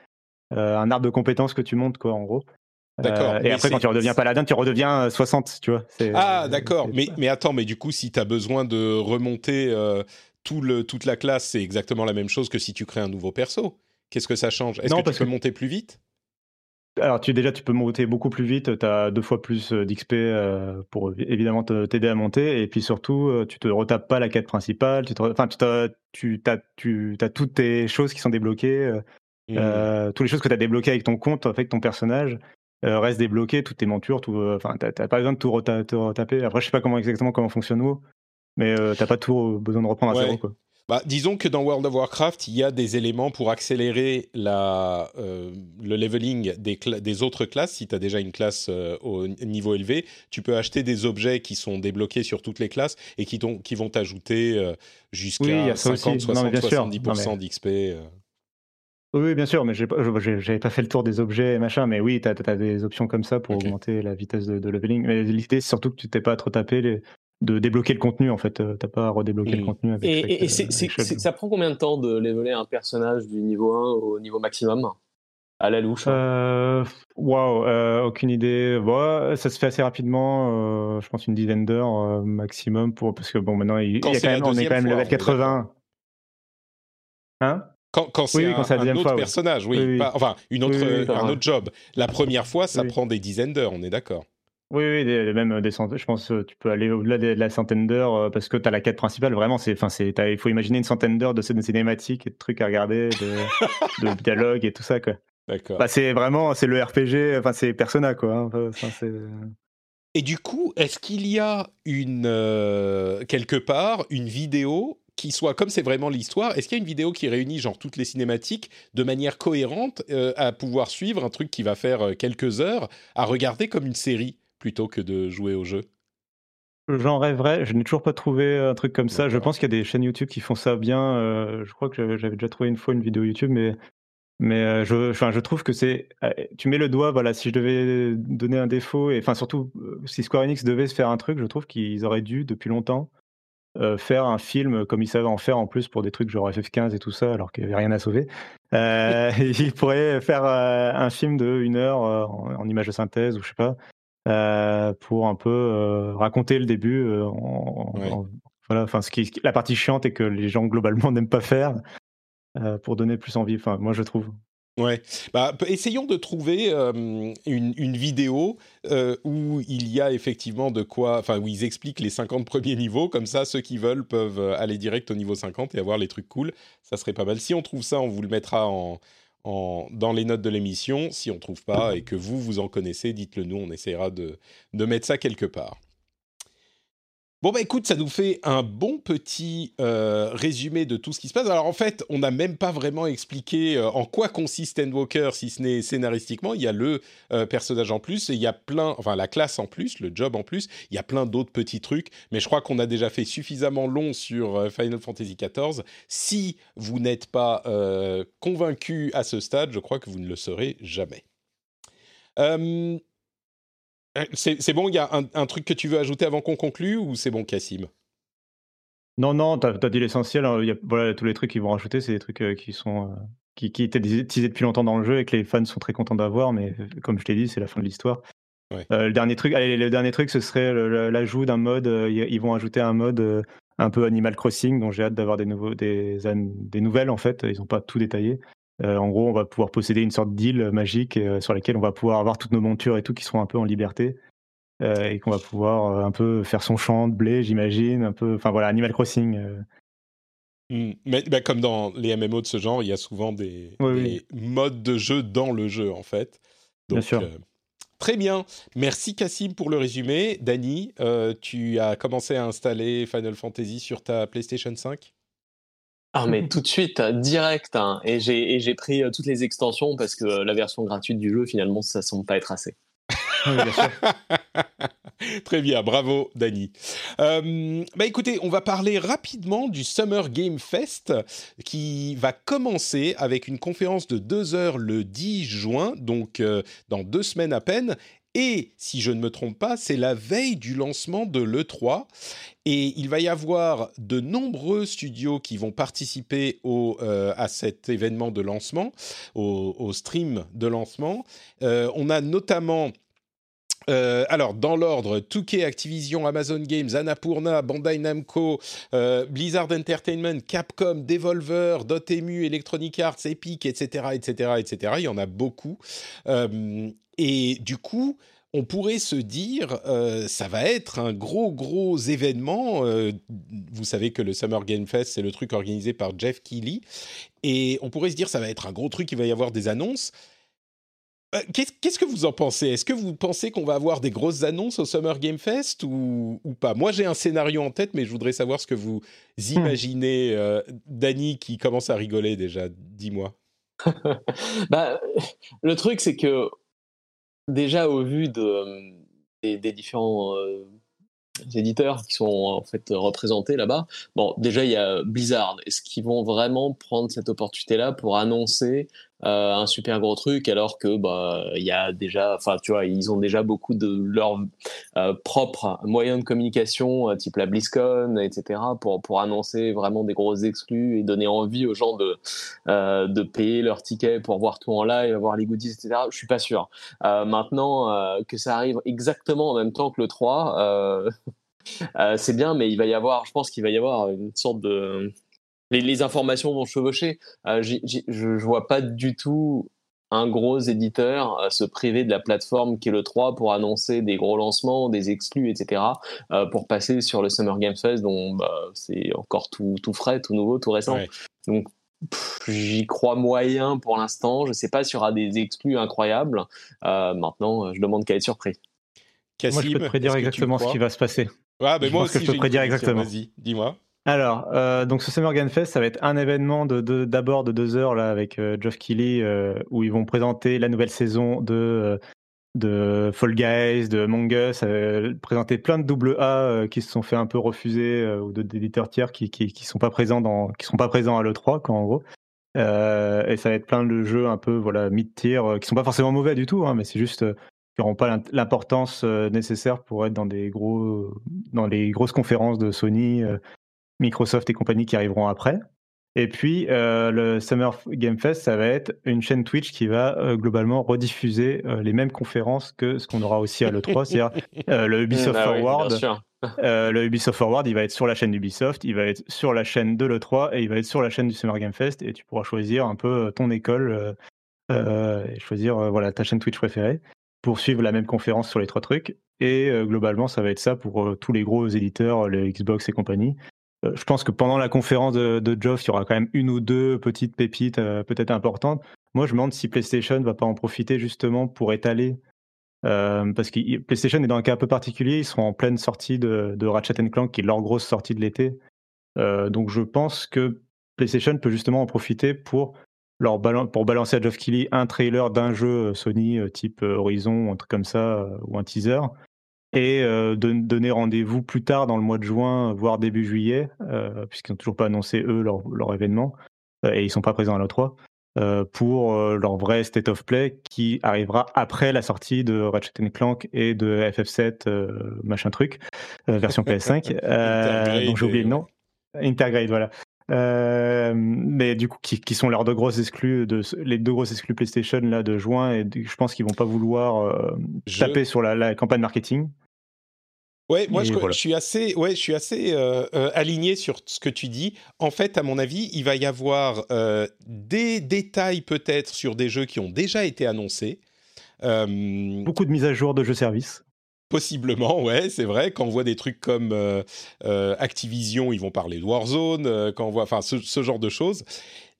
C: un arbre de compétences que tu montes, quoi, en gros. D'accord. et après, quand tu redeviens paladin, tu redeviens 60, tu vois.
A: Ah, d'accord. Mais, mais attends, mais du coup, si tu as besoin de remonter tout le, toute la classe, c'est exactement la même chose que si tu crées un nouveau perso. Qu'est-ce que ça change? Est-ce que tu peux monter plus vite?
C: Alors, tu, déjà, tu peux monter beaucoup plus vite. Tu as deux fois plus euh, d'XP euh, pour évidemment t'aider à monter. Et puis surtout, euh, tu te retapes pas la quête principale. Tu enfin, tu, as, tu, as, tu as toutes tes choses qui sont débloquées. Mmh. toutes les choses que tu as débloquées avec ton compte, avec ton personnage, restent débloquées. Toutes tes montures. Tout, enfin, tu n'as pas besoin de tout retaper. Après, je sais pas comment, exactement comment fonctionne WoW. Mais tu n'as pas tout besoin de reprendre à zéro. Quoi.
A: Bah, disons que dans World of Warcraft, il y a des éléments pour accélérer la, euh, le leveling des, des, autres classes. Si tu as déjà une classe euh, au niveau élevé, tu peux acheter des objets qui sont débloqués sur toutes les classes et qui, qui vont t'ajouter euh, jusqu'à 50, 60, 70% d'XP.
C: Oui, bien sûr, mais j'avais pas fait le tour des objets et machin, mais oui, tu as, des options comme ça pour augmenter la vitesse de, leveling. Mais l'idée, c'est surtout que tu t'es pas trop tapé les, de débloquer le contenu en fait. Euh, t'as pas à redébloquer le contenu. Avec
B: et, et euh, ça prend combien de temps de leveler un personnage du niveau 1 au niveau maximum? À la louche
C: euh, Waouh, aucune idée. Bon, ça se fait assez rapidement. je pense une dizaine d'heures maximum pour parce que bon maintenant il, y a quand même, on est quand même level 80.
A: Hein? Quand, quand c'est un, un, autre personnage, oui. enfin, une autre, un autre job. La première fois, ça prend des dizaines d'heures, on est d'accord.
C: Oui, oui, même des centaines. Je pense que tu peux aller au-delà de, la centaine d'heures euh, parce que tu as la quête principale. Vraiment, c'est, enfin, c'est, il faut imaginer une centaine d'heures de, cinématiques et de trucs à regarder, de, de [laughs] dialogues et tout ça, quoi. D'accord. Bah, c'est vraiment, c'est le RPG. Enfin, c'est Persona, quoi. Hein,
A: et du coup, est-ce qu'il y a une euh, quelque part une vidéo qui soit comme c'est vraiment l'histoire Est-ce qu'il y a une vidéo qui réunit genre toutes les cinématiques de manière cohérente euh, à pouvoir suivre un truc qui va faire quelques heures à regarder comme une série plutôt que de jouer au jeu?
C: J'en rêverais, je n'ai toujours pas trouvé un truc comme ça. Je pense qu'il y a des chaînes YouTube qui font ça bien. Euh, je crois que j'avais déjà trouvé une fois une vidéo YouTube, mais, mais euh, je, enfin, je trouve que c'est. Euh, tu mets le doigt, voilà, si je devais donner un défaut, et enfin surtout si Square Enix devait se faire un truc, je trouve qu'ils auraient dû, depuis longtemps, faire un film comme ils savaient en faire en plus pour des trucs genre FF15 et tout ça, alors qu'il n'y avait rien à sauver. [laughs] ils pourraient faire un film de une heure en, en image de synthèse ou je sais pas, euh, pour un peu euh, raconter le début. Euh, voilà, enfin, ce qui, la partie chiante et que les gens globalement [laughs] n'aiment pas faire pour donner plus envie. Enfin, moi, je trouve.
A: Ouais, bah, essayons de trouver une, une, vidéo où il y a effectivement de quoi, enfin où ils expliquent les 50 premiers niveaux, comme ça ceux qui veulent peuvent aller direct au niveau 50 et avoir les trucs cool, ça serait pas mal. Si on trouve ça, on vous le mettra en, dans les notes de l'émission. Si on trouve pas et que vous, vous en connaissez, dites-le nous, on essaiera de, de mettre ça quelque part. Bon bah écoute, ça nous fait un bon petit euh, résumé de tout ce qui se passe. Alors en fait, on n'a même pas vraiment expliqué euh, en quoi consiste Endwalker, si ce n'est scénaristiquement. Il y a le euh, personnage en plus, et il y a plein, enfin la classe en plus, le job en plus. Il y a plein d'autres petits trucs, mais je crois qu'on a déjà fait suffisamment long sur Final Fantasy XIV. Si vous n'êtes pas convaincu à ce stade, je crois que vous ne le serez jamais. C'est bon, il y a un, truc que tu veux ajouter avant qu'on conclue ou c'est bon, Cassim
C: Non, non, tu as, dit l'essentiel. Hein. voilà, tous les trucs qu'ils vont rajouter, c'est des trucs euh, qui sont. Euh, qui, qui, étaient utilisés depuis longtemps dans le jeu et que les fans sont très contents d'avoir, mais comme je t'ai dit, c'est la fin de l'histoire. le dernier truc, allez, le dernier truc, ce serait l'ajout d'un mode. ils vont ajouter un mode un peu Animal Crossing, dont j'ai hâte d'avoir des, nouveaux, des, des nouvelles en fait. Ils n'ont pas tout détaillé. Euh, en gros, on va pouvoir posséder une sorte d'île magique euh, sur laquelle on va pouvoir avoir toutes nos montures et tout qui seront un peu en liberté. Euh, et qu'on va pouvoir un peu faire son champ de blé, j'imagine, un peu, enfin voilà, Animal Crossing.
A: Hmm. Mais bah, comme dans les MMO de ce genre, il y a souvent des, modes de jeu dans le jeu en fait.
C: bien sûr.
A: très bien. Merci Cassim pour le résumé. Dany, tu as commencé à installer Final Fantasy sur ta PlayStation 5
B: ah mais [laughs] tout de suite, direct, hein. et j'ai pris euh, toutes les extensions parce que euh, la version gratuite du jeu, finalement, ça semble pas être assez. [laughs] [laughs]
A: Très bien, bravo Dany. Euh, bah écoutez, on va parler rapidement du Summer Game Fest qui va commencer avec une conférence de deux heures le 10 juin, donc dans deux semaines à peine, Et si je ne me trompe pas, c'est la veille du lancement de l'E3. Et il va y avoir de nombreux studios qui vont participer euh, à cet événement de lancement, au, stream de lancement. Euh, on a notamment euh, alors, dans l'ordre, 2K, Activision, Amazon Games, Annapurna, Bandai Namco, Blizzard Entertainment, Capcom, Devolver, Dotemu, Electronic Arts, Epic, etc., etc., etc. Il y en a beaucoup. Et du coup, on pourrait se dire, euh, ça va être un gros, gros événement. Euh, vous savez que le Summer Game Fest, c'est le truc organisé par Jeff Keighley. Et on pourrait se dire, ça va être un gros truc, il va y avoir des annonces. Euh, qu'est-ce que vous en pensez? Est-ce que vous pensez qu'on va avoir des grosses annonces au Summer Game Fest ou, pas? Moi, j'ai un scénario en tête, mais je voudrais savoir ce que vous hmm. imaginez. Danny, qui commence à rigoler déjà, dis-moi. [laughs]
B: bah, le truc, c'est que déjà au vu de, des, différents éditeurs qui sont en fait représentés là-bas, déjà il y a Blizzard. Est-ce qu'ils vont vraiment prendre cette opportunité-là pour annoncer euh, un super gros truc alors que bah il y a déjà enfin tu vois ils ont déjà beaucoup de leurs euh, propres moyens de communication euh, type la BlizzCon etc pour pour annoncer vraiment des grosses exclus et donner envie aux gens de de payer leur ticket pour voir tout en live voir les goodies etc je suis pas sûr. Maintenant que ça arrive exactement en même temps que le 3 [laughs] c'est bien mais il va y avoir je pense qu'il va y avoir une sorte de les, informations vont chevaucher. Euh, je ne vois pas du tout un gros éditeur euh, se priver de la plateforme qui est le 3 pour annoncer des gros lancements, des exclus, etc. Euh, pour passer sur le Summer Game Fest dont bah, c'est encore tout, tout, frais, tout nouveau, tout récent. Donc j'y crois moyen pour l'instant. Je ne sais pas s'il y aura des exclus incroyables. maintenant, je demande qu'à être surpris.
C: moi, je peux te prédire exactement ce qui va se passer.
A: Ouais, mais moi aussi,
C: que je peux prédire exactement.
A: Vas-y, dis-moi.
C: Alors, euh, donc ce Summer Game Fest, ça va être un événement de, d'abord de, deux heures là avec euh, Geoff Keighley euh, où ils vont présenter la nouvelle saison de de Fall Guys, de Among Us, présenter plein de double A qui se sont fait un peu refuser ou d'éditeurs tiers qui, qui sont pas présents à l'E3 quoi en gros. et ça va être plein de jeux un peu voilà mid-tier qui sont pas forcément mauvais du tout, hein, mais c'est juste qui n'auront pas l'importance nécessaire pour être dans des gros dans les grosses conférences de Sony Microsoft et compagnie qui arriveront après. Et puis, euh, le Summer Game Fest, ça va être une chaîne Twitch qui va euh, globalement rediffuser euh, les mêmes conférences que ce qu'on aura aussi à l'E3, [laughs] c'est-à-dire le Ubisoft ah Forward. le Ubisoft Forward, il va être sur la chaîne d'Ubisoft, il va être sur la chaîne de l'E3 et il va être sur la chaîne du Summer Game Fest et tu pourras choisir un peu ton école et choisir voilà, ta chaîne Twitch préférée pour suivre la même conférence sur les trois trucs. Et globalement, ça va être ça pour tous les gros éditeurs, les Xbox et compagnie. Euh, je pense que pendant la conférence de, de Geoff, il y aura quand même une ou deux petites pépites euh, peut-être importantes. Moi, je me demande si PlayStation ne va pas en profiter justement pour étaler. Euh, parce que PlayStation est dans un cas un peu particulier. Ils seront en pleine sortie de, Ratchet Clank, qui est leur grosse sortie de l'été. donc, je pense que PlayStation peut justement en profiter pour, leur pour balancer à Geoff Keighley un trailer d'un jeu Sony type Horizon un truc comme ça, ou un teaser et euh, de donner rendez-vous plus tard dans le mois de juin, voire début juillet, euh, puisqu'ils n'ont toujours pas annoncé eux leur, leur événement euh, et ils sont pas présents à l'E3 euh, pour leur vrai state of play qui arrivera après la sortie de Ratchet Clank et de FF7 machin truc version [laughs] PS5. donc j'ai oublié le nom. Intergrade, voilà. Euh, mais du coup, qui, qui, sont leurs deux grosses exclus, de, les deux grosses exclus PlayStation là de juin, et je pense qu'ils vont pas vouloir taper sur la, la, campagne marketing.
A: Ouais, moi je, suis assez, ouais, je suis assez euh, euh, aligné sur ce que tu dis. En fait, à mon avis, il va y avoir euh, des détails peut-être sur des jeux qui ont déjà été annoncés.
C: Beaucoup de mises à jour de jeux services.
A: Possiblement, ouais, c'est vrai. Quand on voit des trucs comme Activision, ils vont parler de Warzone. quand on voit, enfin, ce, genre de choses,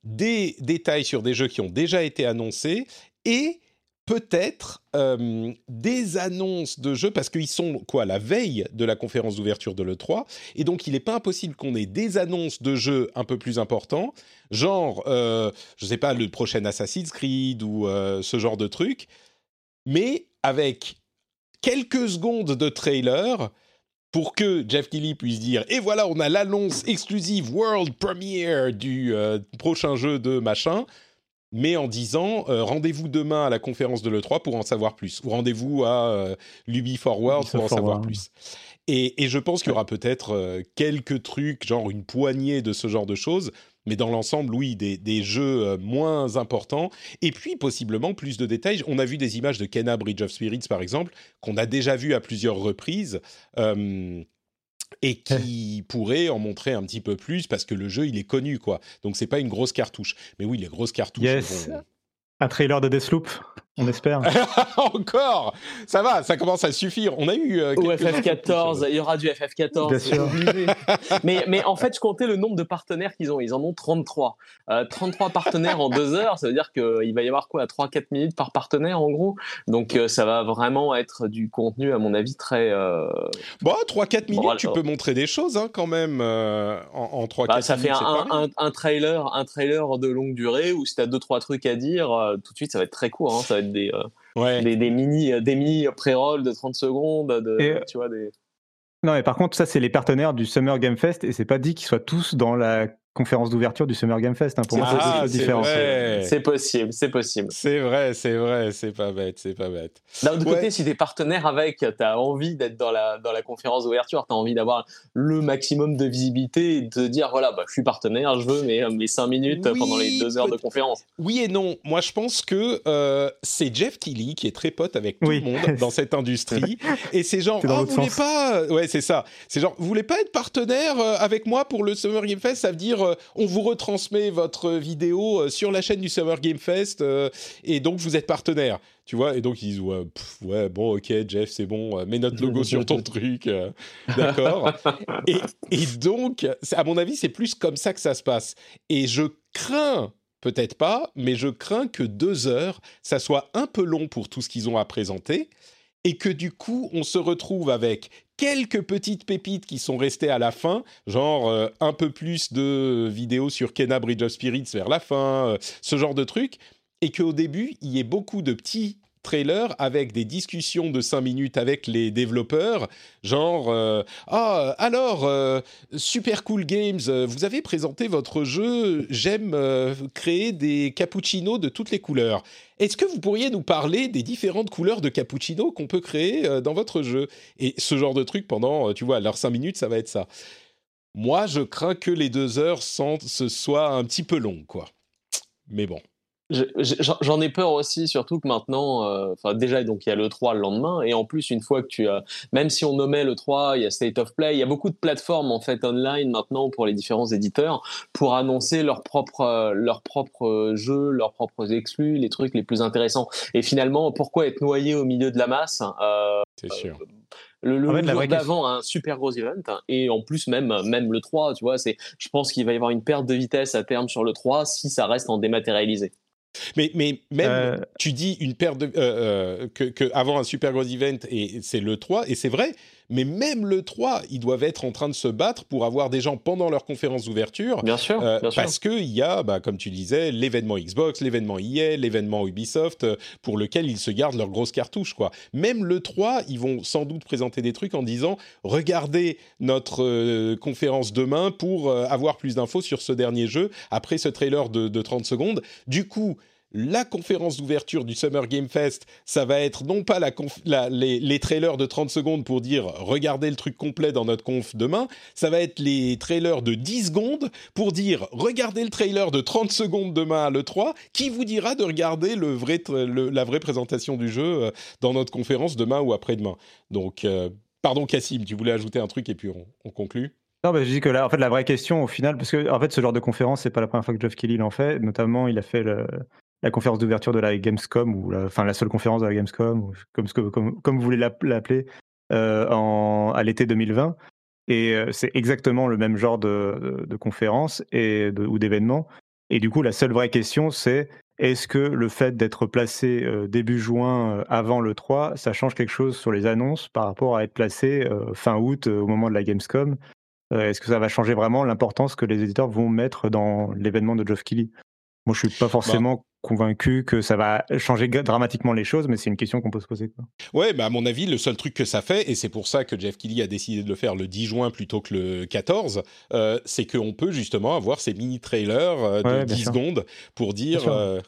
A: des détails sur des jeux qui ont déjà été annoncés et peut-être euh, des annonces de jeux, parce qu'ils sont quoi la veille de la conférence d'ouverture de l'E3, et donc il n'est pas impossible qu'on ait des annonces de jeux un peu plus importants, genre, euh, je ne sais pas, le prochain Assassin's Creed ou euh, ce genre de truc, mais avec quelques secondes de trailer pour que Jeff Kelly puisse dire et voilà on a l'annonce exclusive world premiere du prochain jeu de machin mais en disant rendez-vous demain à la conférence de l'E3 pour en savoir plus, ou rendez-vous à l'Ubi Forward pour en savoir plus. Et, et, je pense qu'il y aura peut-être quelques trucs, genre une poignée de ce genre de choses, mais dans l'ensemble, oui, des, des, jeux moins importants. Et puis, possiblement, plus de détails. On a vu des images de Kena Bridge of Spirits, par exemple, qu'on a déjà vu à plusieurs reprises. Euh, et qui [laughs] pourrait en montrer un petit peu plus parce que le jeu il est connu quoi. Donc c'est pas une grosse cartouche. Mais oui, les grosses cartouches.
C: Yes. Un trailer de Deathloop, on espère. [laughs]
A: Encore Ça va, ça commence à suffire. On a eu.
B: Euh, Ou FF14, il y aura du FF14. Bien sûr. [laughs] mais, mais en fait, je comptais le nombre de partenaires qu'ils ont. Ils en ont 33. 33 euh, partenaires en deux heures, ça veut dire qu'il va y avoir quoi 3-4 minutes par partenaire en gros? Donc euh, ça va vraiment être du contenu, à mon avis, très.
A: Bon, 3-4 minutes, tu peux montrer des choses hein, quand même en, en 3-4 bah,
B: ça
A: minutes.
B: Ça fait un, un, trailer, un trailer de longue durée où si tu as 2-3 trucs à dire, tout de suite, ça va être très court. Hein. Ça va être des, euh, des, mini, des mini pré-roll de 30 secondes. De, tu vois, des...
C: Non, mais par contre, ça, c'est les partenaires du Summer Game Fest et c'est pas dit qu'ils soient tous dans la conférence d'ouverture du Summer Game Fest. Hein, pour moi,
B: c'est différent. C'est possible, c'est possible.
A: C'est vrai, c'est vrai, c'est pas bête, c'est pas bête.
B: D'un autre côté, si t'es partenaire avec, t'as envie d'être dans la, dans la conférence d'ouverture, t'as envie d'avoir le maximum de visibilité et de dire voilà, bah, je suis partenaire, je veux mes, mes 5 minutes pendant les 2 heures de conférence.
A: Oui et non. Moi, je pense que euh, c'est Jeff Keighley qui est très pote avec tout le monde dans [laughs] cette industrie. et c'est genre, oh, vous voulez pas. Ouais, c'est ça. C'est genre, vous voulez pas être partenaire euh, avec moi pour le Summer Game Fest? Ça veut dire euh, on vous retransmet votre vidéo euh, sur la chaîne du Summer Game Fest euh, et donc vous êtes partenaire. Tu vois, et donc ils disent ouais, bon, ok, Jeff, c'est bon, mets notre logo sur ton truc, [laughs] d'accord. Et, et donc, à mon avis, c'est plus comme ça que ça se passe. Et je crains peut-être pas, mais je crains que deux heures, ça soit un peu long pour tout ce qu'ils ont à présenter, et que du coup, on se retrouve avec quelques petites pépites qui sont restées à la fin, genre euh, un peu plus de vidéos sur Kena Bridge of Spirits vers la fin, euh, ce genre de trucs, et qu'au début, il y ait beaucoup de petits trailers avec des discussions de 5 minutes avec les développeurs, genre euh, Ah, alors, Super Cool Games, vous avez présenté votre jeu, j'aime créer des cappuccinos de toutes les couleurs. Est-ce que vous pourriez nous parler des différentes couleurs de cappuccino qu'on peut créer euh, dans votre jeu? Et ce genre de truc pendant, euh, tu vois, leurs 5 minutes, ça va être ça. Moi, je crains que les deux heures ce soit un petit peu long, quoi. Mais bon.
B: J'en ai peur aussi, surtout que maintenant, euh, enfin déjà, donc il y a le 3 le lendemain, et en plus, une fois que tu as, même si on nommait le 3, il y a State of Play, il y a beaucoup de plateformes en fait online maintenant pour les différents éditeurs pour annoncer leurs propres, leurs propres jeux, leurs propres exclus, les trucs les plus intéressants. Et finalement, pourquoi être noyé au milieu de la masse
A: euh, C'est sûr.
B: le, le jour d'avant un super gros event et en plus même même le 3 tu vois c'est je pense qu'il va y avoir une perte de vitesse à terme sur le 3 si ça reste en dématérialisé
A: mais, mais même, euh. tu dis une paire de. Euh, euh, que, avant un super gros event, et c'est le 3, et c'est vrai, mais même le 3, ils doivent être en train de se battre pour avoir des gens pendant leur conférence d'ouverture.
B: Bien sûr.
A: parce qu'il y a, bah, comme tu disais, l'événement Xbox, l'événement EA, l'événement Ubisoft, pour lequel ils se gardent leurs grosses cartouches. Quoi. Même le 3, ils vont sans doute présenter des trucs en disant regardez notre conférence demain pour avoir plus d'infos sur ce dernier jeu après ce trailer de, de 30 secondes. Du coup, la conférence d'ouverture du Summer Game Fest, ça va être non pas les, trailers de 30 secondes pour dire regardez le truc complet dans notre conf demain, ça va être les trailers de 10 secondes pour dire regardez le trailer de 30 secondes demain à l'E3, qui vous dira de regarder le vrai, la vraie présentation du jeu euh, dans notre conférence demain ou après-demain? Donc, euh, pardon Cassim, tu voulais ajouter un truc et puis on, conclut
C: non, mais je dis que en fait, la vraie question, au final, parce que en fait, ce genre de conférence, c'est pas la première fois que Geoff Kelly en fait. Notamment, il a fait le, la conférence d'ouverture de la Gamescom, ou la, enfin la seule conférence de la Gamescom, comme, comme, comme vous voulez l'appeler, euh, à l'été 2020. Et euh, c'est exactement le même genre de, de, conférence et ou d'événement. Et du coup, la seule vraie question, c'est est-ce que le fait d'être placé euh, début juin avant le 3, ça change quelque chose sur les annonces par rapport à être placé fin août au moment de la Gamescom? Est-ce que ça va changer vraiment l'importance que les éditeurs vont mettre dans l'événement de Geoff Keighley? Moi, je suis pas bah forcément convaincu que ça va changer dramatiquement les choses, mais c'est une question qu'on peut se poser. Quoi.
A: Ouais, bah à mon avis, le seul truc que ça fait, et c'est pour ça que Jeff Kelly a décidé de le faire le 10 juin plutôt que le 14, euh, c'est qu'on peut justement avoir ces mini trailers euh, de 10 secondes pour dire. Euh,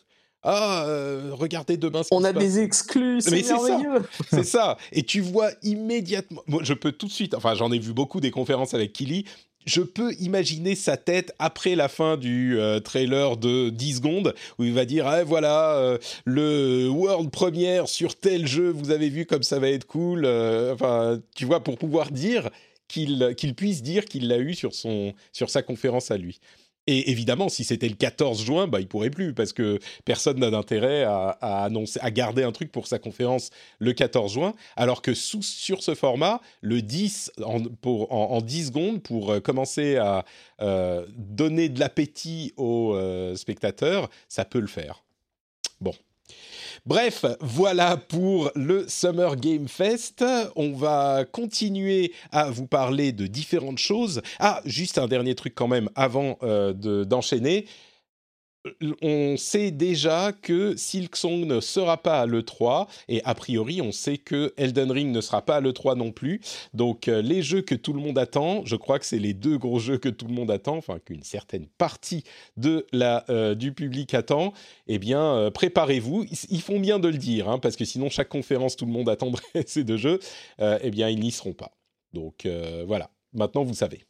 A: ah, euh, regardez demain. Ce
B: On a des exclus, c'est merveilleux. [laughs]
A: C'est ça. Et tu vois immédiatement. Moi, je peux tout de suite. Enfin, j'en ai vu beaucoup des conférences avec Kili. Je peux imaginer sa tête après la fin du euh, trailer de 10 secondes où il va dire ah, voilà euh, le world premiere sur tel jeu vous avez vu comme ça va être cool enfin tu vois pour pouvoir dire qu'il qu'il puisse dire qu'il l'a eu sur son sur sa conférence à lui et évidemment, si c'était le 14 juin, bah, il pourrait plus parce que personne n'a d'intérêt à, garder un truc pour sa conférence le 14 juin, alors que sur ce format, le 10 en, pour, en, 10 secondes pour euh, commencer à euh, donner de l'appétit aux euh, spectateurs, ça peut le faire. Bon. Bref, voilà pour le Summer Game Fest. On va continuer à vous parler de différentes choses. Ah, juste un dernier truc quand même avant euh, d'enchaîner on sait déjà que Silksong ne sera pas à l'E3 et a priori on sait que Elden Ring ne sera pas à l'E3 non plus. Donc euh, les jeux que tout le monde attend, je crois que c'est les deux gros jeux que tout le monde attend, enfin qu'une certaine partie de la, euh, du public attend, eh bien euh, préparez-vous. Ils, font bien de le dire, hein, parce que sinon chaque conférence tout le monde [laughs] attendrait ces deux jeux, eh bien ils n'y seront pas. Donc voilà, maintenant vous savez.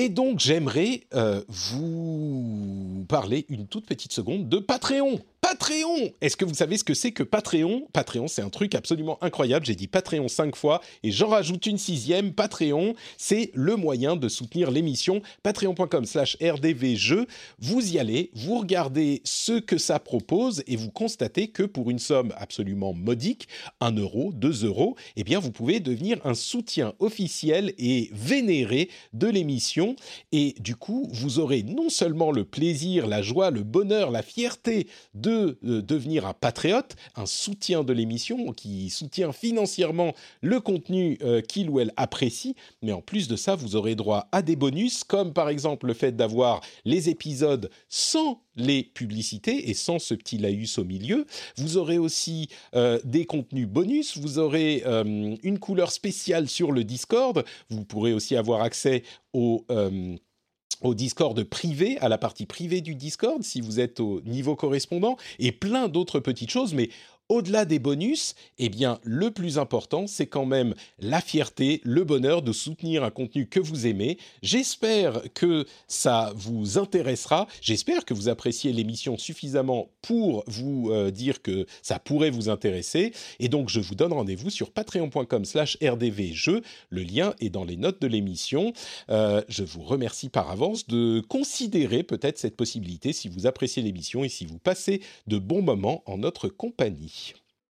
A: Et donc j'aimerais vous parler une toute petite seconde de Patreon. Patreon Est-ce que vous savez ce que c'est que Patreon? Patreon, c'est un truc absolument incroyable. J'ai dit Patreon cinq fois et j'en rajoute une sixième. Patreon, c'est le moyen de soutenir l'émission. Patreon.com slash rdvjeux. Vous y allez, vous regardez ce que ça propose et vous constatez que pour une somme absolument modique, 1 euro, 2 euros, eh bien vous pouvez devenir un soutien officiel et vénéré de l'émission. Et du coup, vous aurez non seulement le plaisir, la joie, le bonheur, la fierté de euh, devenir un patriote, un soutien de l'émission, qui soutient financièrement le contenu euh, qu'il ou elle apprécie. Mais en plus de ça, vous aurez droit à des bonus, comme par exemple le fait d'avoir les épisodes sans les publicités et sans ce petit laïus au milieu. Vous aurez aussi euh, des contenus bonus, vous aurez une couleur spéciale sur le Discord, vous pourrez aussi avoir accès aux au Discord privé, à la partie privée du Discord, si vous êtes au niveau correspondant, et plein d'autres petites choses, mais au-delà des bonus, eh bien, le plus important, c'est quand même la fierté, le bonheur de soutenir un contenu que vous aimez. J'espère que ça vous intéressera. J'espère que vous appréciez l'émission suffisamment pour vous euh, dire que ça pourrait vous intéresser. Et donc, je vous donne rendez-vous sur patreon.com slash rdvjeux. Le lien est dans les notes de l'émission. Euh, je vous remercie par avance de considérer peut-être cette possibilité si vous appréciez l'émission et si vous passez de bons moments en notre compagnie.